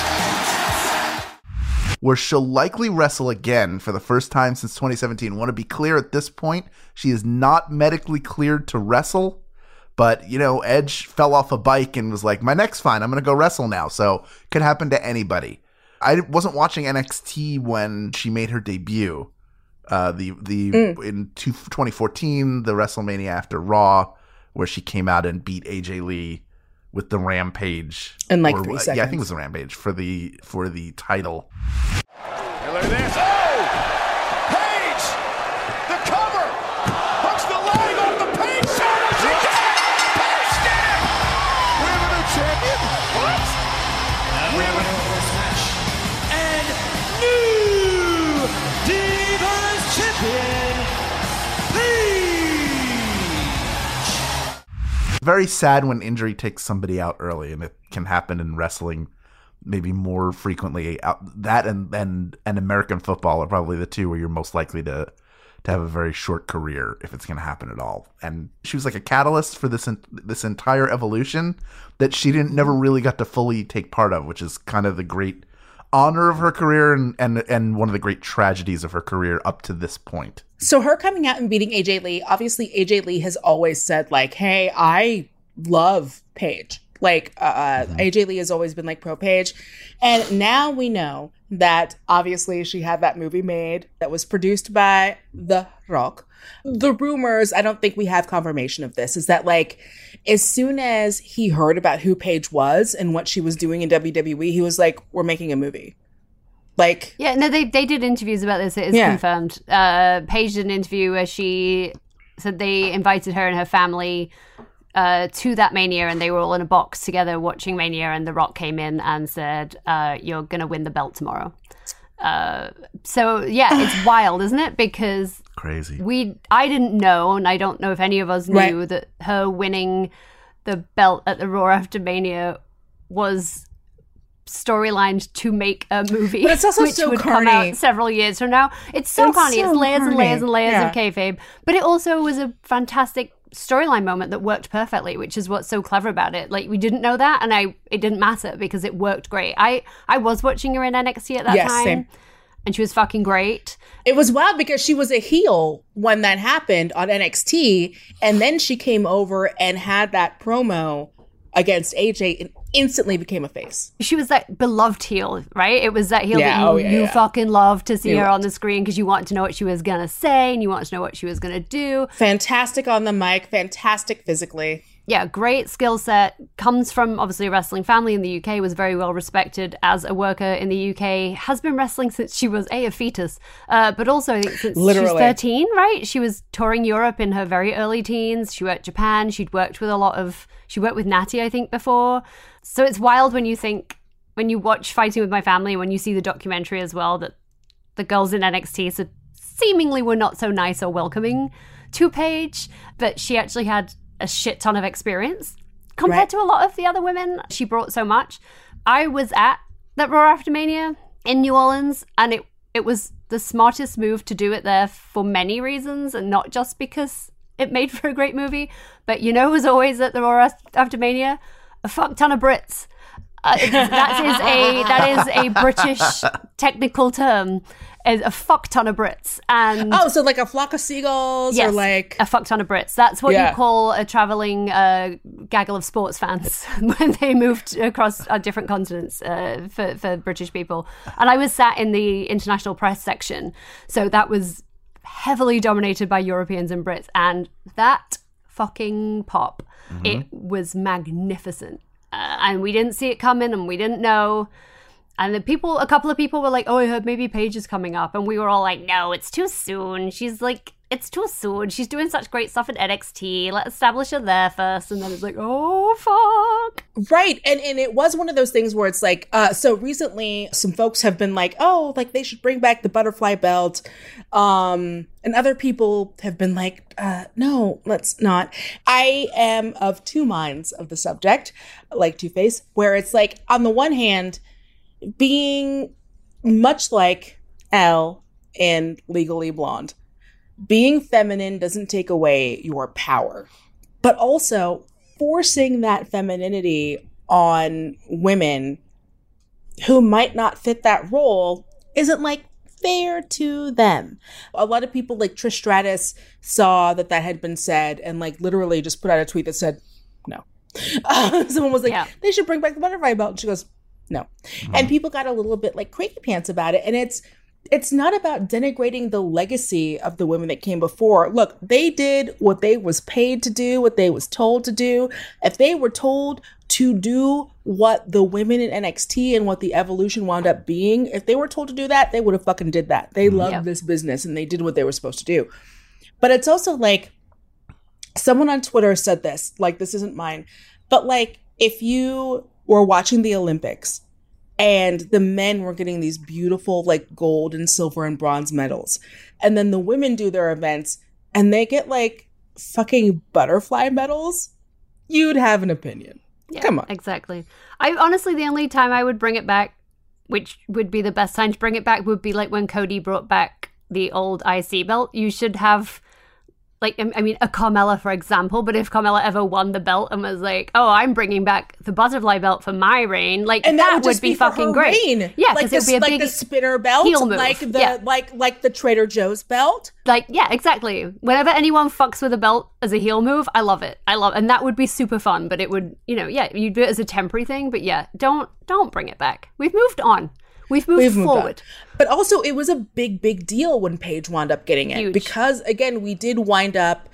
where she'll likely wrestle again for the first time since 2017. Want to be clear at this point, she is not medically cleared to wrestle, but you know, Edge fell off a bike and was like, "My neck's fine. I'm to go wrestle now." So, could happen to anybody. I wasn't watching NXT when she made her debut. Uh, the the in two, 2014, the WrestleMania after Raw, where she came out and beat AJ Lee with the Rampage In, like, or- three Yeah, I think it was the Rampage for the for the title. And look very sad when injury takes somebody out early, and it can happen in wrestling maybe more frequently. That and and and American football are probably the two where you're most likely to to have a very short career if it's going to happen at all. And she was like a catalyst for this en- this entire evolution that she didn't never really got to fully take part of, which is kind of the great honor of her career and and and one of the great tragedies of her career up to this point. So her coming out and beating AJ Lee, obviously AJ Lee has always said like, "Hey, I love Paige." Like uh, AJ Lee has always been like pro Paige, and now we know that obviously she had that movie made that was produced by The Rock. The rumors, I don't think we have confirmation of this, is that like as soon as he heard about who Paige was and what she was doing in WWE, he was like, "We're making a movie." Like Yeah, no, they they did interviews about this. It is Yeah. confirmed. Uh, Paige did an interview where she said they invited her and her family uh, to that Mania, and they were all in a box together watching Mania. And The Rock came in and said, uh, "You're gonna win the belt tomorrow." Uh, so yeah, it's wild, isn't it? Because Crazy. we I didn't know, and I don't know if any of us knew Right. that her winning the belt at the Raw after Mania was storyline to make a movie. But it's also which so would come corny. out several years from now. It's so It's corny. so it's layers and layers and layers Yeah. of kayfabe. But it also was a fantastic storyline moment that worked perfectly, which is what's so clever about it. Like we didn't know that, and I it didn't matter because it worked great. I I was watching her in NXT at that Yes, time, same. and she was fucking great. It was wild because she was a heel when that happened on NXT, and then she came over and had that promo against AJ and instantly became a face. she was that beloved heel, right? It was that heel Yeah, that you, oh, yeah, you yeah. fucking loved to see You her on the screen because you want to know what she was gonna say and you want to know what she was gonna do. Fantastic on the mic, fantastic physically. Yeah, great skill set. Comes from obviously a wrestling family in the UK. Was very well respected as a worker in the UK. Has been wrestling since she was a a fetus, uh, but also since she was thirteen. Right? She was touring Europe in her very early teens. She worked Japan. She'd worked with a lot of. She worked with Natty, I think, before. So it's wild when you think when you watch Fighting with My Family, when you see the documentary as well, that the girls in NXT so seemingly were not so nice or welcoming to Paige, but she actually had a shit ton of experience compared Right. to a lot of the other women. She brought so much. I was at that Raw After Mania in New Orleans, and it it was the smartest move to do it there for many reasons, and not just because it made for a great movie. But you know, who was always at the Raw After Mania, a fuck ton of Brits. Uh, that is a that is a British technical term. Is a fuck ton of Brits, and Oh, so like a flock of seagulls or like a fuck ton of Brits. That's what Yeah. you call a traveling uh, gaggle of sports fans when they moved across uh, different continents uh, for, for British people. And I was sat in the international press section, so that was heavily dominated by Europeans and Brits, and that fucking pop, it was magnificent. Uh, and we didn't see it coming, and we didn't know. And the people, a couple of people were like, "Oh, I heard maybe Paige is coming up," and we were all like, "No, it's too soon. She's like, it's too soon. She's doing such great stuff at NXT. Let's establish her there first. And then it's like, oh fuck. Right. And and it was one of those things where it's like, uh, so recently some folks have been like, oh, like they should bring back the butterfly belt. Um, and other people have been like, uh, no, let's not. I am of two minds of the subject, like Two Face, where it's like, on the one hand, being much like Elle in Legally Blonde, being feminine doesn't take away your power, but also forcing that femininity on women who might not fit that role isn't like fair to them. A lot of people like Trish Stratus saw that that had been said and like literally just put out a tweet that said no. Uh, someone was like, Yeah. they should bring back the butterfly belt. And she goes, no. And people got a little bit like cranky pants about it. And it's it's not about denigrating the legacy of the women that came before. Look, they did what they was paid to do, what they was told to do. If they were told to do what the women in NXT and what the evolution wound up being, if they were told to do that, they would have fucking did that. They mm-hmm. loved Yep. this business and they did what they were supposed to do. But it's also like someone on Twitter said this, like this isn't mine, but like if you were watching the Olympics and the men were getting these beautiful like gold and silver and bronze medals, and then the women do their events and they get like fucking butterfly medals, you'd have an opinion. Yeah, Come on. Exactly. I honestly, the only time I would bring it back, which would be the best time to bring it back, would be like when Cody brought back the old IC belt. You should have, like, I mean, a Carmella, for example, but if Carmella ever won the belt and was like, oh, I'm bringing back the butterfly belt for my reign, like, and that, would, just be, for fucking great. reign. Yeah, like because it would the, be a like big the spinner belt, heel move. like the Yeah. like like the Trader Joe's belt. Like, yeah, exactly. Whenever anyone fucks with a belt as a heel move, I love it. I love, and that would be super fun. But it would, you know, yeah, you'd do it as a temporary thing. But yeah, don't don't bring it back. We've moved on. We've moved We've moved on. forward. But also, it was a big, big deal when Paige wound up getting it Huge. because, again, we did wind up.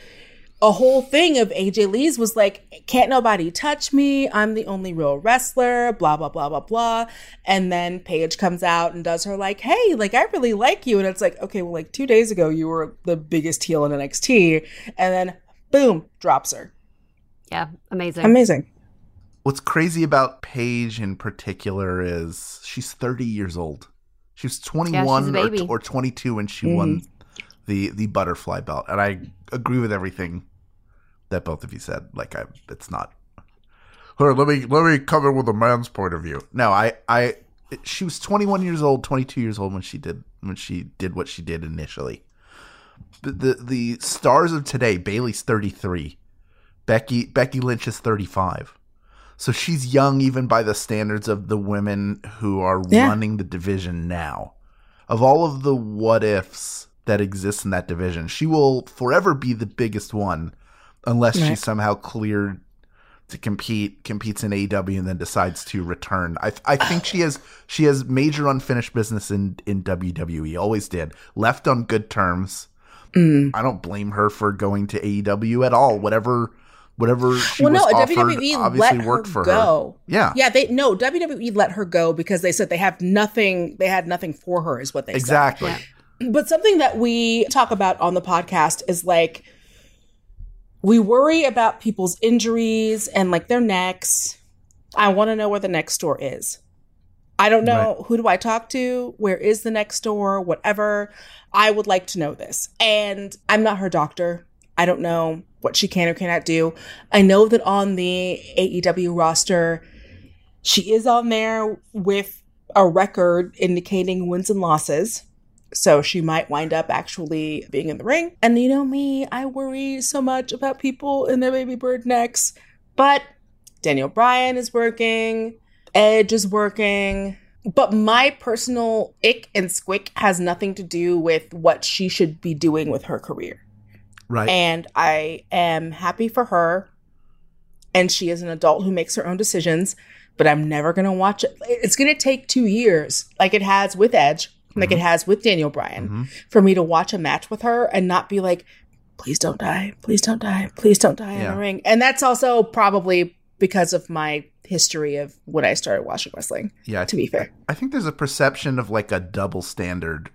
A whole thing of AJ Lee's was like, can't nobody touch me. I'm the only real wrestler, blah, blah, blah, blah, blah. And then Paige comes out and does her like, hey, like, I really like you. And it's like, okay, well, like two days ago, you were the biggest heel in NXT. And then, boom, drops her. Yeah, amazing. Amazing. What's crazy about Paige in particular is she's 30 years old. She was 21 or, or 22 when she mm-hmm. won the the butterfly belt, and I agree with everything that both of you said. Like, I, it's not. Here, let me let me come in with a man's point of view. No, I I she was 21 years old, 22 years old when she did when she did what she did initially. The the, the stars of today, Bayley's 33. Becky Becky Lynch is 35. So she's young even by the standards of the women who are Yeah. running the division now. Of all of the what ifs that exist in that division, she will forever be the biggest one unless Right. she's somehow cleared to compete, competes in AEW, and then decides to return. I I think she has she has major unfinished business in in WWE. Always did. Left on good terms. Mm. I don't blame her for going to AEW at all. Whatever whatever she well, was no, offered WWE obviously let worked her for go. her. Yeah. yeah. They no WWE let her go because they said they have nothing. They had nothing for her, is what they said. Exactly. But something that we talk about on the podcast is like we worry about people's injuries and like their necks. I want to know where the next store is. I don't know who do I talk to? Where is the next store? Whatever. I would like to know this. And I'm not her doctor. I don't know what she can or cannot do. I know that on the AEW roster, she is on there with a record indicating wins and losses. So she might wind up actually being in the ring. And you know me, I worry so much about people in their baby bird necks. But Daniel Bryan is working, Edge is working. But my personal ick and squick has nothing to do with what she should be doing with her career. Right. And I am happy for her. And she is an adult who makes her own decisions, but I'm never going to watch it. It's going to take two years, like it has with Edge, like it mm-hmm. has with Daniel Bryan, mm-hmm. for me to watch a match with her and not be like, please don't die. Please don't die. Please don't die in the ring. And that's also probably because of my history of when I started watching wrestling, yeah. to be fair. I think there's a perception of like a double standard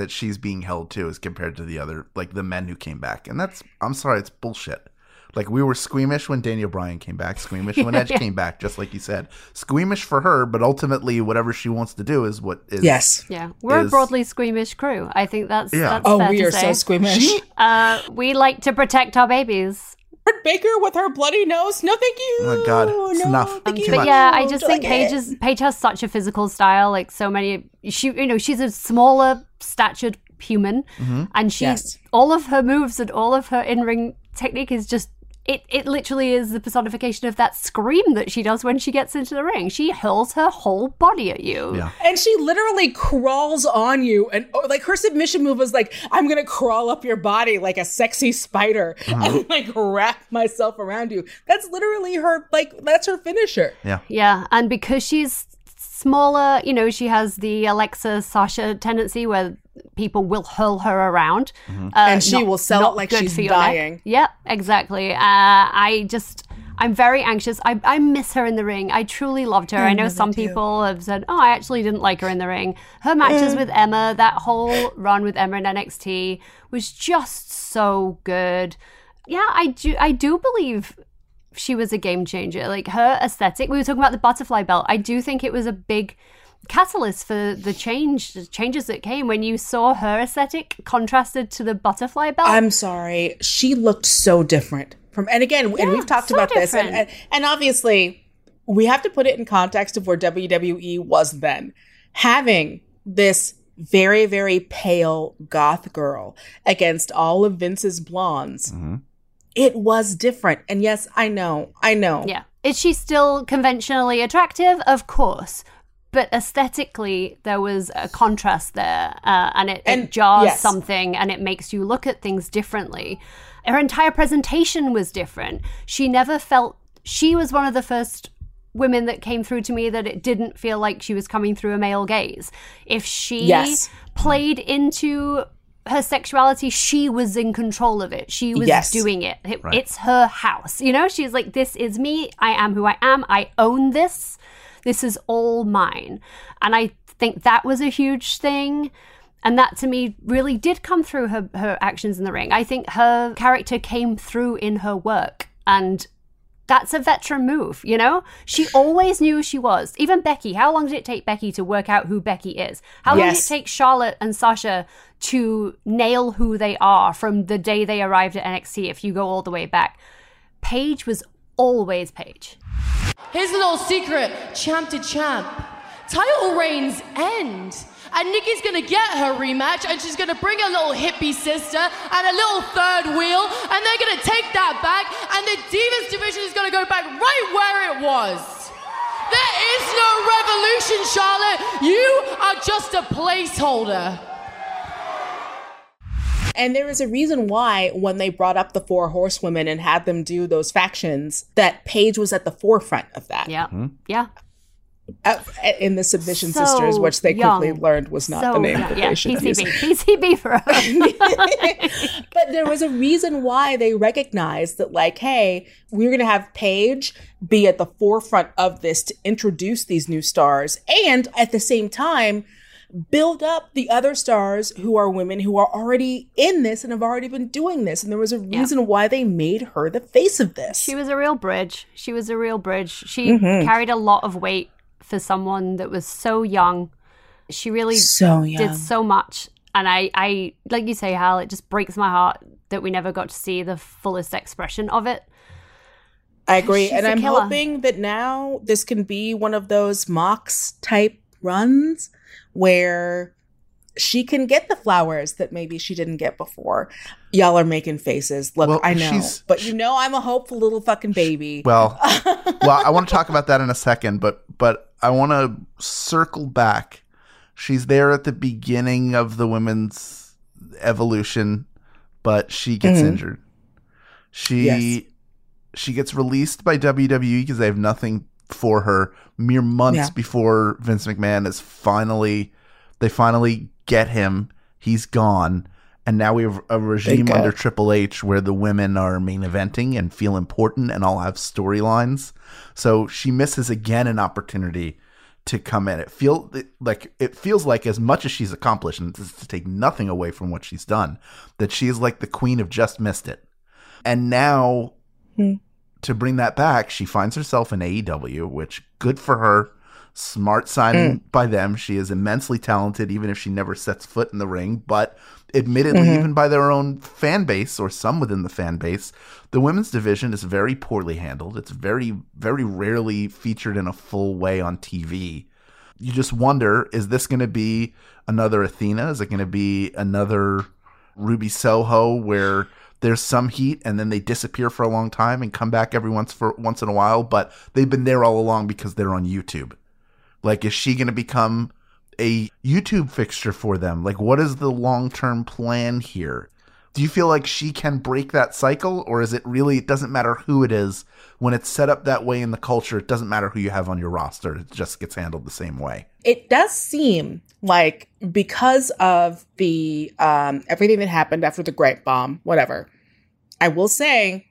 that she's being held to as compared to the other like the men who came back. And that's I'm sorry, it's bullshit. Like we were squeamish when Daniel Bryan came back, squeamish when Edge came back, just like you said. Squeamish for her, but ultimately whatever she wants to do is what is Yes. Yeah, we're Is- a broadly squeamish crew. I think that's Yeah. that's Oh, fair we to are say. so squeamish. Uh, we like to protect our babies. Britt Baker with her bloody nose. No, thank you. Oh my God, it's no, enough. Thank Too you. But much. yeah, I just think like Paige it. is Paige has such a physical style. Like so many, she you know she's a smaller statured human, Mm-hmm. and she Yes. all of her moves and all of her in ring technique is just. It, it literally is the personification of that scream that she does when she gets into the ring. She hurls her whole body at you. Yeah. And she literally crawls on you, and oh, like her submission move was like, "I'm gonna crawl up your body like a sexy spider mm-hmm. and like wrap myself around you." That's literally her, like that's her finisher. Yeah. Yeah, and because she's smaller, you know, she has the Alexa Sasha tendency where people will hurl her around, uh, And she not- will sell it like she's for neck. dying. Yep, exactly. Uh, I just. I'm very anxious. I, I miss her in the ring. I truly loved her. I, know some people have said, "Oh, I actually didn't like her in the ring." Her matches with Emma, that whole run with Emma in NXT was just so good. Yeah, I do. I do believe she was a game changer. Like her aesthetic. We were talking about the butterfly belt. I do think it was a big catalyst for the change the changes that came when you saw her aesthetic contrasted to the butterfly belt. I'm sorry, she looked so different from, and again, and we've talked so about this, and, and and obviously, we have to put it in context of where WWE was then, having this very very pale goth girl against all of Vince's blondes. Mm-hmm. It was different, and yes, I know, I know. Yeah. Is she still conventionally attractive? Of course. But aesthetically, there was a contrast there, uh, and it, And- it jars yes. something and it makes you look at things differently. Her entire presentation was different. She never felt, she was one of the first women that came through to me that it didn't feel like she was coming through a male gaze. If she Yes. played into her sexuality, she was in control of it. She was Yes. doing it. It- It's her house. You know, she's like, this is me. I am who I am. I own this. This is all mine. And I think that was a huge thing. And that to me really did come through her, her actions in the ring. I think her character came through in her work. And that's a veteran move, you know? She always knew who she was. Even Becky, how long did it take Becky to work out who Becky is? How long Yes. did it take Charlotte and Sasha to nail who they are from the day they arrived at NXT if you go all the way back? Paige was always Paige. Here's a little secret champ to champ. Title reigns end. And Nikki's gonna get her rematch and she's gonna bring a little hippie sister and a little third wheel and they're gonna take that back and the Divas division is gonna go back right where it was. There is no revolution, Charlotte. You are just a placeholder. And there is a reason why, when they brought up the four horsewomen and had them do those factions, that Paige was at the forefront of that. Yeah. Yeah. Uh, in the Submission So Sisters, which they quickly learned was not So the name young. that yeah, they should PCB. use. PCB for us. But there was a reason why they recognized that, like, hey, we're going to have Paige be at the forefront of this to introduce these new stars and at the same time build up the other stars who are women who are already in this and have already been doing this. And there was a reason why they made her the face of this. She was a real bridge. She was a real bridge. She Mhm. carried a lot of weight for someone that was so young. She really So young. did so much. And I, I, like you say, Hal, it just breaks my heart that we never got to see the fullest expression of it. I agree. She's and I'm killer. hoping that now this can be one of those Mox type runs where she can get the flowers that maybe she didn't get before. Y'all are making faces. Look, Well, I know. But you know I'm a hopeful little fucking baby. Well, well, I want to talk about that in a second, but but I want to circle back. She's there at the beginning of the women's evolution, but she gets Mhm. injured. She Yes. she gets released by WWE because they have nothing for her. Mere months Yeah. before Vince McMahon is finally, they finally get him. He's gone, and now we have a regime under Triple H where the women are main eventing and feel important and all have storylines. So she misses again an opportunity to come in. It feel like it feels like as much as she's accomplished, and this is to take nothing away from what she's done, that she is like the queen of just missed it. And now hmm. To bring that back, she finds herself in AEW, which good for her. Smart signing by them. She is immensely talented, even if she never sets foot in the ring. But admittedly, Mhm. even by their own fan base or some within the fan base, the women's division is very poorly handled. It's very, very rarely featured in a full way on TV. You just wonder is this going to be another Athena? Is it going to be another Ruby Soho where there's some heat and then they disappear for a long time and come back every once for once in a while, but they've been there all along because they're on YouTube. Like, is she going to become a YouTube fixture for them? Like, what is the long term plan here? Do you feel like she can break that cycle, or is it really, it doesn't matter who it is? When it's set up that way in the culture, it doesn't matter who you have on your roster. It just gets handled the same way. it does seem like because of the um everything that happened after the grape bomb whatever i will say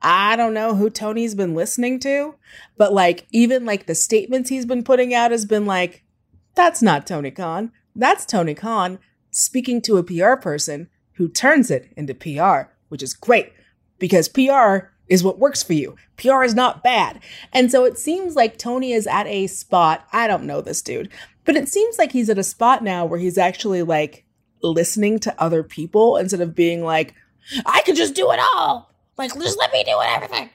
i don't know who tony's been listening to but like even like the statements he's been putting out has been like that's not tony khan that's tony khan speaking to a pr person who turns it into pr which is great because pr is what works for you. PR is not bad. And so it seems like Tony is at a spot. I don't know this dude, but it seems like he's at a spot now where he's actually like listening to other people instead of being like, I could just do it all. Like, just let me do it, everything.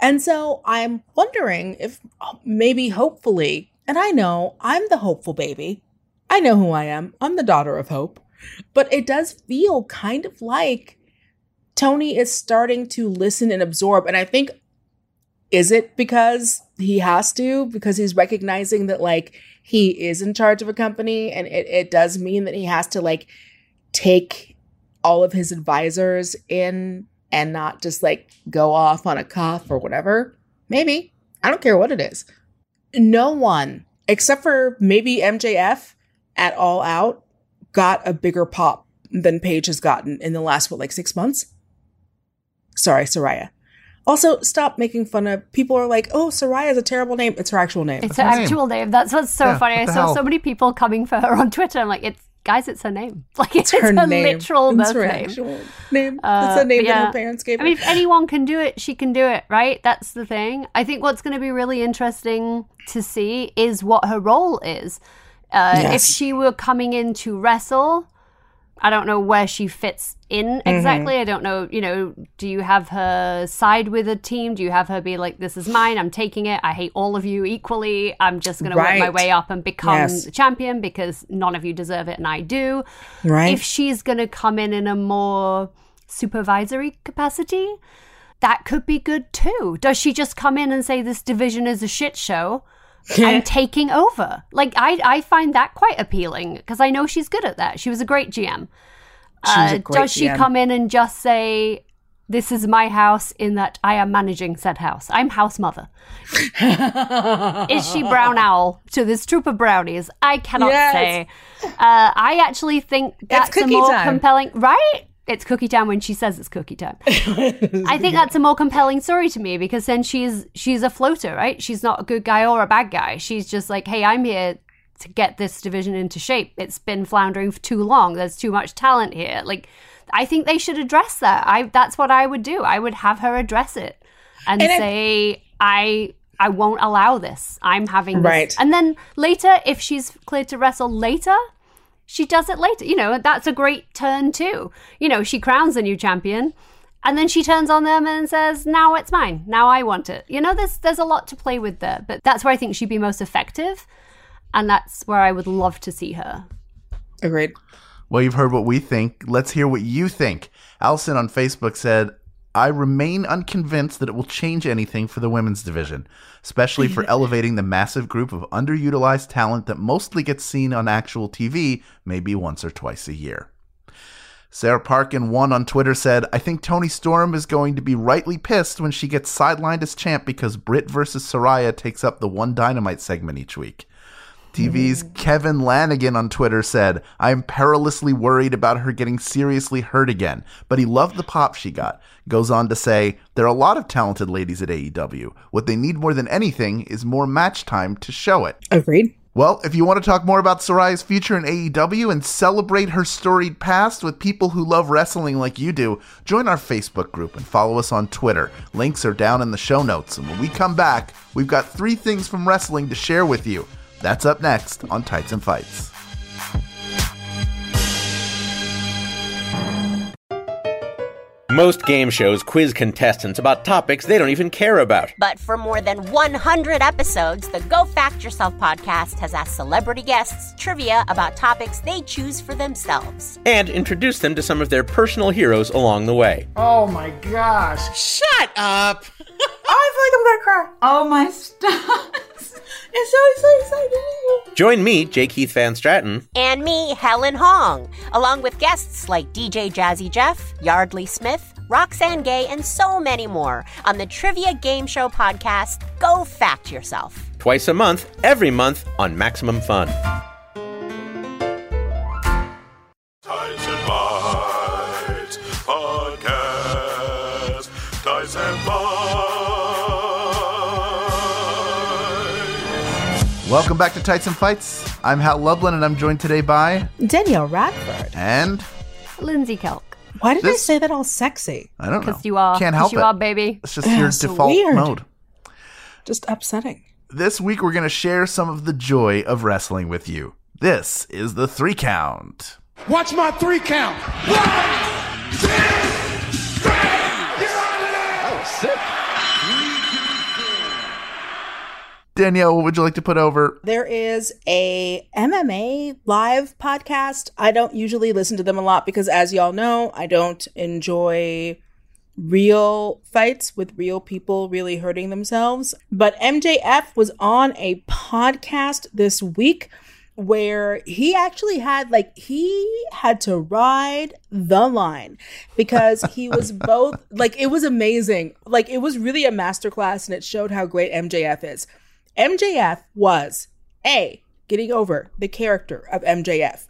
And so I'm wondering if uh, maybe, hopefully, and I know I'm the hopeful baby. I know who I am. I'm the daughter of hope. But it does feel kind of like Tony is starting to listen and absorb. And I think, is it because he has to? Because he's recognizing that, like, he is in charge of a company and it, it does mean that he has to, like, take all of his advisors in and not just, like, go off on a cuff or whatever. Maybe. I don't care what it is. No one, except for maybe MJF at All Out, got a bigger pop than Paige has gotten in the last, what, like six months? Sorry, Saraya. Also, stop making fun of people are like, oh, Saraya is a terrible name. It's her actual name. It's her actual name. That's what's so Yeah, funny. I what the saw hell? so many people coming for her on Twitter. I'm like, it's guys, it's her name. Like it's, her her, name. literal It's birth her name. actual name. Uh, It's a name but that her parents gave I mean, her. if anyone can do it, she can do it, right? That's the thing. I think what's going to be really interesting to see is what her role is. Uh, Yes. If she were coming in to wrestle, I don't know where she fits in mm-hmm. exactly. I don't know, you know, do you have her side with a team? Do you have her be like, this is mine, I'm taking it, I hate all of you equally, I'm just going to work my way up and become Yes. the champion because none of you deserve it and I do. Right. If she's going to come in in a more supervisory capacity, that could be good too. Does she just come in and say this division is a shit show? And taking over. Like I, I find that quite appealing because I know she's good at that. She was a great GM. A Uh, great does she GM. come in and just say, "This is my house," in that I am managing said house? I'm house mother. is she brown owl to this troop of brownies? I cannot Yes. say. Uh, I actually think that's a more time. compelling, right? It's cookie time when she says it's cookie time. I think that's a more compelling story to me because then she's she's a floater, right? She's not a good guy or a bad guy. She's just like, hey, I'm here to get this division into shape. It's been floundering for too long. There's too much talent here. Like, I think they should address that. I that's what I would do. I would have her address it and, And I- say, I I won't allow this. I'm having this. Right. And then later, if she's cleared to wrestle later, she does it later. You know, that's a great turn too. You know, she crowns a new champion and then she turns on them and says, "Now it's mine. Now I want it." You know, there's there's a lot to play with there, but that's where I think she'd be most effective, and that's where I would love to see her. Agreed. Well, you've heard what we think. Let's hear what you think. Allison on Facebook said, I remain unconvinced that it will change anything for the women's division, especially for elevating the massive group of underutilized talent that mostly gets seen on actual TV, maybe once or twice a year. Sarah Parkin one on Twitter said, I think Toni Storm is going to be rightly pissed when she gets sidelined as champ because Britt versus Saraya takes up the one dynamite segment each week. TV's Kevin Lanigan on Twitter said, I am perilously worried about her getting seriously hurt again, but he loved the pop she got. Goes on to say, There are a lot of talented ladies at AEW. What they need more than anything is more match time to show it. Agreed. Well, if you want to talk more about Saraya's future in AEW and celebrate her storied past with people who love wrestling like you do, join our Facebook group and follow us on Twitter. Links are down in the show notes. And when we come back, we've got three things from wrestling to share with you. That's up next on Tights and Fights. Most game shows quiz contestants about topics they don't even care about. But for more than 100 episodes, the Go Fact Yourself podcast has asked celebrity guests trivia about topics they choose for themselves. And introduced them to some of their personal heroes along the way. Oh my gosh. Shut up! I feel like I'm gonna cry. Oh my stars. It's so, so exciting. Join me, J. Keith van Straaten, And me, Helen Hong, along with guests like DJ Jazzy Jeff, Yeardley Smith, Roxane Gay, and so many more on the Trivia Game Show podcast, Go Fact Yourself. twice a month, every month on Maximum Fun. Welcome back to Tights and Fights. I'm Hal Lublin, and I'm joined today by Danielle Radford. and Lindsey Kelk, Why did I say that all sexy? I don't know. because you are, Can't help you it. are, baby. It's just your so default weird. mode. Just upsetting. This week, we're going to share some of the joy of wrestling with you. This is the three count. Watch my three count. One, two, three. Get out of there. That was sick. Danielle, what would you like to put over? There is a MMA live podcast. I don't usually listen to them a lot because as y'all know, I don't enjoy real fights with real people really hurting themselves. But MJF was on a podcast this week where he actually had like he had to ride the line because he was both like it was amazing. Like it was really a masterclass and it showed how great MJF is. MJF was A, getting over the character of MJF,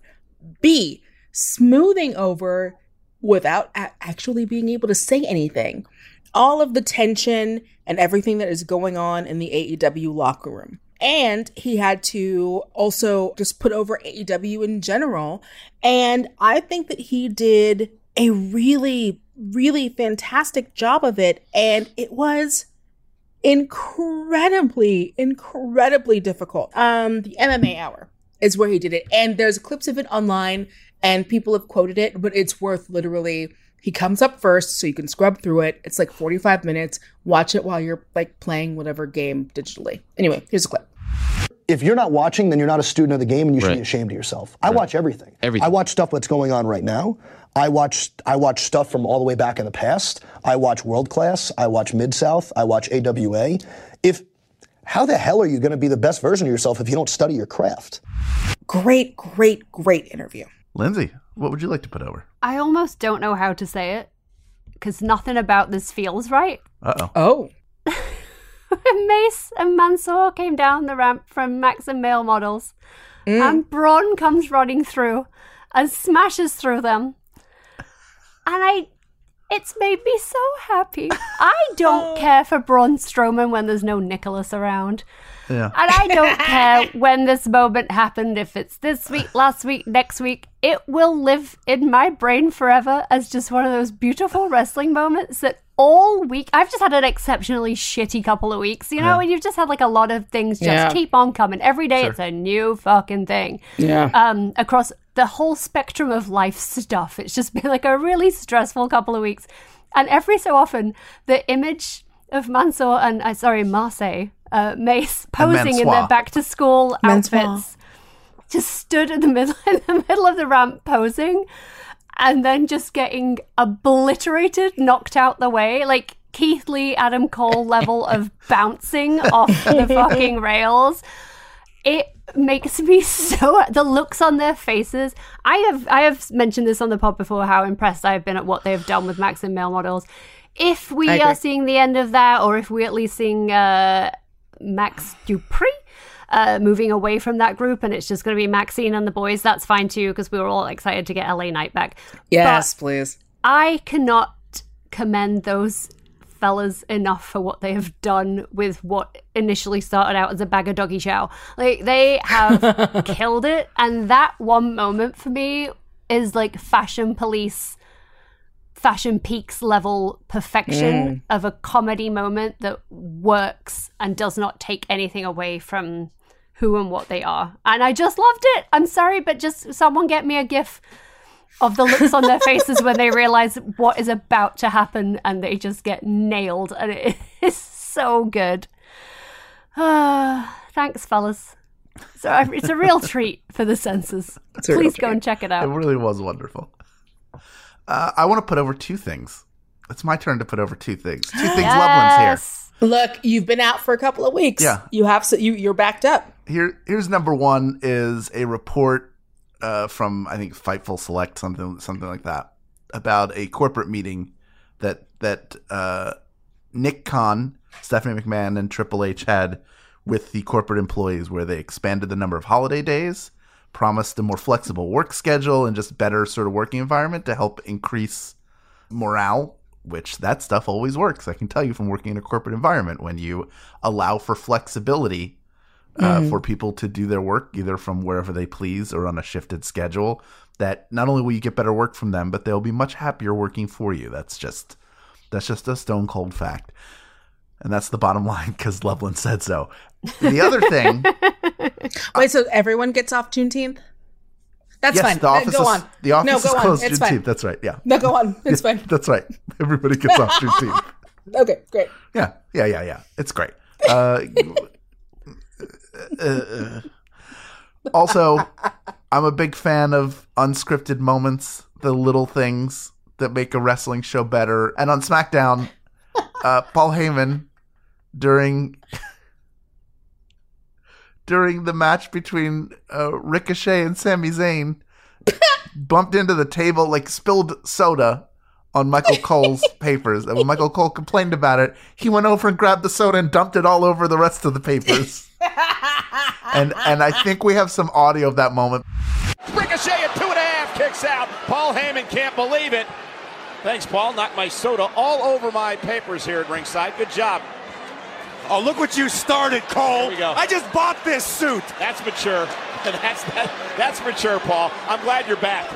B, smoothing over without a- actually being able to say anything all of the tension and everything that is going on in the AEW locker room. And he had to also just put over AEW in general. And I think that he did a really, really fantastic job of it. And it was incredibly, incredibly difficult. Um, the MMA hour is where he did it, and there's clips of it online. and people have quoted it, but it's worth literally. He comes up first, so you can scrub through it. It's like 45 minutes. Watch it while you're like playing whatever game digitally. Anyway, here's a clip. If you're not watching, then you're not a student of the game, and you should Right. be ashamed of yourself. I watch everything. Everything. I watch stuff that's going on right now. I watch I watch stuff from all the way back in the past. I watch World Class. I watch Mid South. I watch AWA. If how the hell are you going to be the best version of yourself if you don't study your craft? Great, great, great interview. Lindsey, what would you like to put over? I almost don't know how to say it because nothing about this feels right. Uh oh. Oh. Mace and Mansoor came down the ramp from Maximum Male Models, and Braun comes running through and smashes through them. And I, it's made me so happy. I don't care for Braun Strowman when there's no Nicholas around. Yeah. And I don't care when this moment happened, if it's this week, last week, next week. It will live in my brain forever as just one of those beautiful wrestling moments that all week, I've just had an exceptionally shitty couple of weeks, you know, Yeah. and you've just had like a lot of things just Yeah. keep on coming. Every day Sure. it's a new fucking thing. Yeah. Um, across the whole spectrum of life stuff. It's just been like a really stressful couple of weeks. And every so often, the image of Mansoor and, uh, sorry, Marseille, uh, Mace posing in their back to school Mansoor. outfits just stood in the middle in the middle of the ramp posing and then just getting obliterated, knocked out the way, like Keith Lee, Adam Cole level of bouncing off the fucking rails. It makes me so the looks on their faces. I have I have mentioned this on the pod before how impressed I've been at what they've done with Maximum Male Models. If we are seeing the end of that, or if we're at least seeing uh, Max Dupri uh, moving away from that group, and it's just going to be Maxxine and the boys, that's fine too, because we were all excited to get LA Knight back. Yes, But please. I cannot commend those fellas enough for what they have done with what initially started out as a bag of doggy chow. Like they have killed it, and that one moment for me is like fashion police fashion peaks level perfection mm. of a comedy moment that works and does not take anything away from who and what they are. And I just loved it. I'm sorry, but just someone get me a gif of the looks on their faces when they realize what is about to happen and they just get nailed and it is so good. Ah, thanks fellas. So it's a real treat for the senses. Please go treat. and check it out. It really was wonderful. Uh, I want to put over two things. It's my turn to put over two things. Two things Lublin's here. Look, you've been out for a couple of weeks. Yeah. You have so you you're backed up. Here, here's number one is a report uh, from I think Fightful Select something something like that about a corporate meeting that that uh, Nick Khan, Stephanie McMahon, and Triple H had with the corporate employees, where they expanded the number of holiday days, promised a more flexible work schedule, and just better sort of working environment to help increase morale which that stuff always works. I can tell you from working in a corporate environment when you allow for flexibility uh, for people to do their work either from wherever they please or on a shifted schedule, that not only will you get better work from them, but they'll be much happier working for you. That's just that's just a stone cold fact. And that's the bottom line because Lublin said so. The other thing, Wait, so everyone gets off Juneteenth? That's yes, fine. the Uh, office go is on. the office no, is go on. closed It's Juneteenth. fine. That's right. Yeah, No, go on. It's fine. that's right. Everybody gets off Juneteenth. Okay, great. Yeah, yeah, yeah, yeah. It's great. Uh, uh, uh. also, I'm a big fan of unscripted moments, the little things that make a wrestling show better. And on SmackDown, uh, Paul Heyman during during the match between uh, Ricochet and Sami Zayn bumped into the table, like spilled soda on Michael Cole's papers. And when Michael Cole complained about it, he went over and grabbed the soda and dumped it all over the rest of the papers. And and I think we have some audio of that moment. Ricochet at two and a half kicks out. Paul Heyman can't believe it. Thanks, Paul. Knocked my soda all over my papers here at ringside. Good job. Oh, look what you started, Cole. Here we go. I just bought this suit. That's mature. That's that, that's mature, Paul. I'm glad you're back.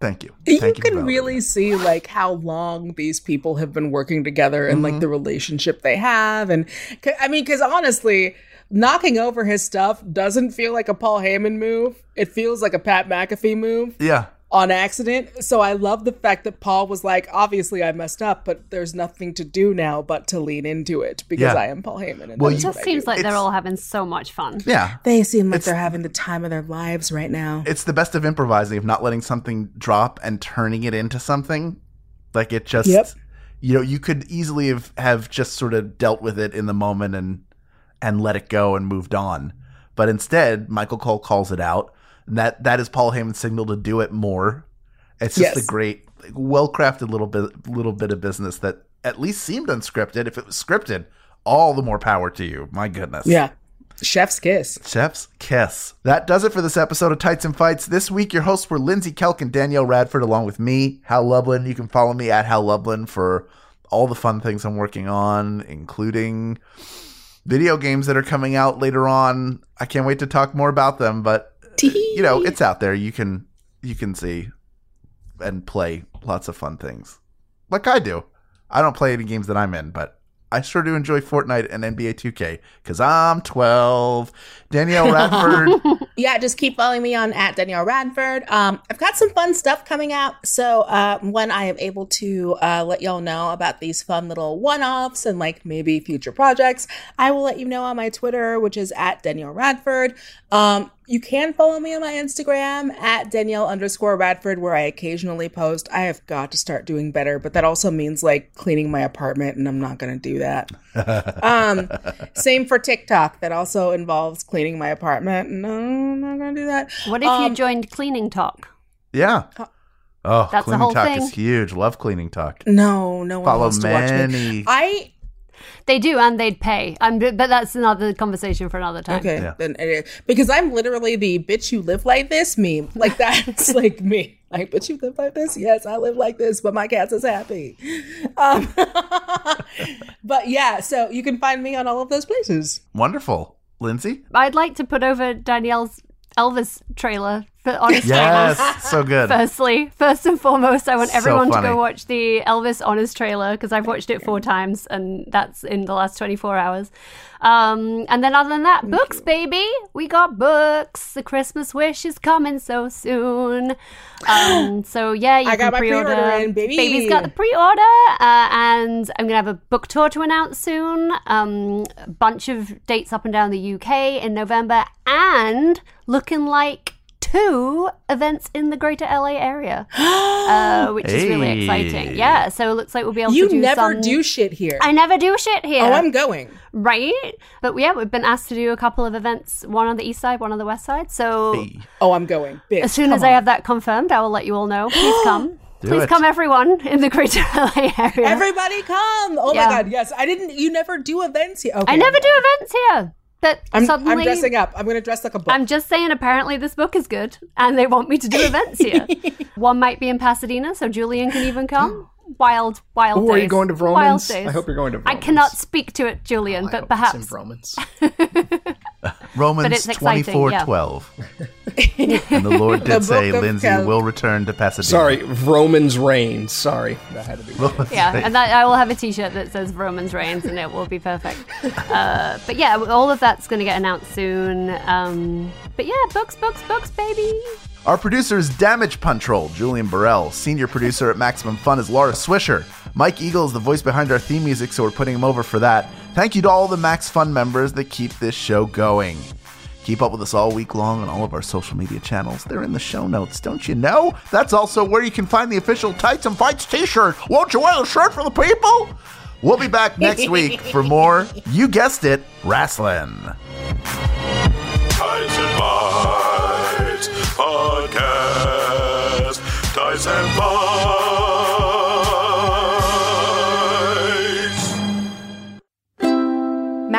Thank you. You Thank you for can that. really see like how long these people have been working together and Mm-hmm. like the relationship they have and 'cause- I mean cuz honestly knocking over his stuff doesn't feel like a Paul Heyman move. It feels like a Pat McAfee move Yeah. on accident. So I love the fact that Paul was like, obviously I messed up, but there's nothing to do now but to lean into it because Yeah. I am Paul Heyman. And Well, that's you- what It just seems do. like they're all having so much fun. Yeah. They seem like It's- they're having the time of their lives right now. It's the best of improvising, of not letting something drop and turning it into something. Like it just, Yep. you know, you could easily have, have just sort of dealt with it in the moment and and let it go and moved on. But instead, Michael Cole calls it out. And that that is Paul Heyman's signal to do it more. It's just Yes. a great, well crafted little bit little bit of business that at least seemed unscripted. If it was scripted, all the more power to you. My goodness. Yeah. Chef's kiss. Chef's Kiss. That does it for this episode of Tights and Fights. This week, your hosts were Lindsey Kelk and Danielle Radford, along with me, Hal Lublin. You can follow me at Hal Lublin for all the fun things I'm working on, including video games that are coming out later on. I can't wait to talk more about them, but you know, it's out there. You can you can see and play lots of fun things. Like I do. I don't play any games that I'm in, but I sure do enjoy Fortnite and NBA 2K because I'm 12. Danielle Radford. yeah, just keep following me on at Danielle Radford. Um, I've got some fun stuff coming out. So uh, when I am able to uh, let y'all know about these fun little one-offs and like maybe future projects, I will let you know on my Twitter, which is at Danielle Radford. Um, you can follow me on my Instagram at Danielle underscore Radford, where I occasionally post. I have got to start doing better, but that also means like cleaning my apartment, and I'm not going to do that. um, same for TikTok. That also involves cleaning my apartment. No, I'm not going to do that. What if Um, you joined Cleaning Talk? Yeah. Oh, That's the cleaning whole talk thing. is huge. Love cleaning talk. No, no one Follow wants to watch me. many. I They do, and they'd pay. Um, but but that's another conversation for another time. okay then it is. because I'm literally the bitch you live like this meme. Like that's like me. Like but you live like this. Yes, I live like this, but my cats is happy. Um, but yeah, so you can find me on all of those places. Wonderful. Lindsey? I'd like to put over Danielle's Elvis trailer for Honest Yes, Trailers. so good. Firstly, first and foremost, I want So everyone to go watch the Elvis Honest trailer because I've watched it four times, and that's in the last 24 hours. Um, and then other than that, books, baby. We got books. The Christmas Wish is coming so soon. Um, so yeah, you I can got my pre-order. pre-order in, baby. Baby's got the pre-order, uh, and I'm gonna have a book tour to announce soon. Um, a bunch of dates up and down the UK in November, and looking like two events in the Greater LA area, uh, which is really exciting. Yeah, so it looks like we'll be able You to do You never some- do shit here. I never do shit here. Oh, I'm going. Right, but yeah, we've been asked to do a couple of events, one on the east side, one on the west side. So Oh, I'm going. Bitch, as soon come as I have that confirmed, I will let you all know. Please come. Do Please it. come, everyone in the Greater LA area. Everybody come. Oh Yeah. my god, yes. I didn't you never do events here. Okay, I never I'm do events here, but I'm, suddenly I'm dressing up. I'm gonna dress like a book. I'm just saying, apparently this book is good, and they want me to do events here. One might be in Pasadena, so Julian can even come. Wild, wild Oh, days. are you going to Wild Romans? I hope you're going to I cannot speak to it, Julian, but perhaps. Romans. Romans it's exciting, twenty four yeah. twelve. and the Lord The did say, book Lindsey Cal- will return to Pasadena. Sorry, Romans reign. Sorry, that had to be. Yeah, and that, I will have a T-shirt that says Romans reigns, and it will be perfect. Uh, but yeah, all of that's going to get announced soon. Um, but yeah, books, books, books, baby. Our producer is Damage Control, Julian Burrell. Senior producer at Maximum Fun is Laura Swisher. Mike Eagle is the voice behind our theme music, so we're putting him over for that. Thank you to all the Max Fun members that keep this show going. Keep up with us all week long on all of our social media channels. They're in the show notes, don't you know? That's also where you can find the official Tights and Fights t shirt. Won't you wear the shirt for the people? We'll be back next week for more, you guessed it, wrestling. Ties and Bites Podcast. Ties and Bites.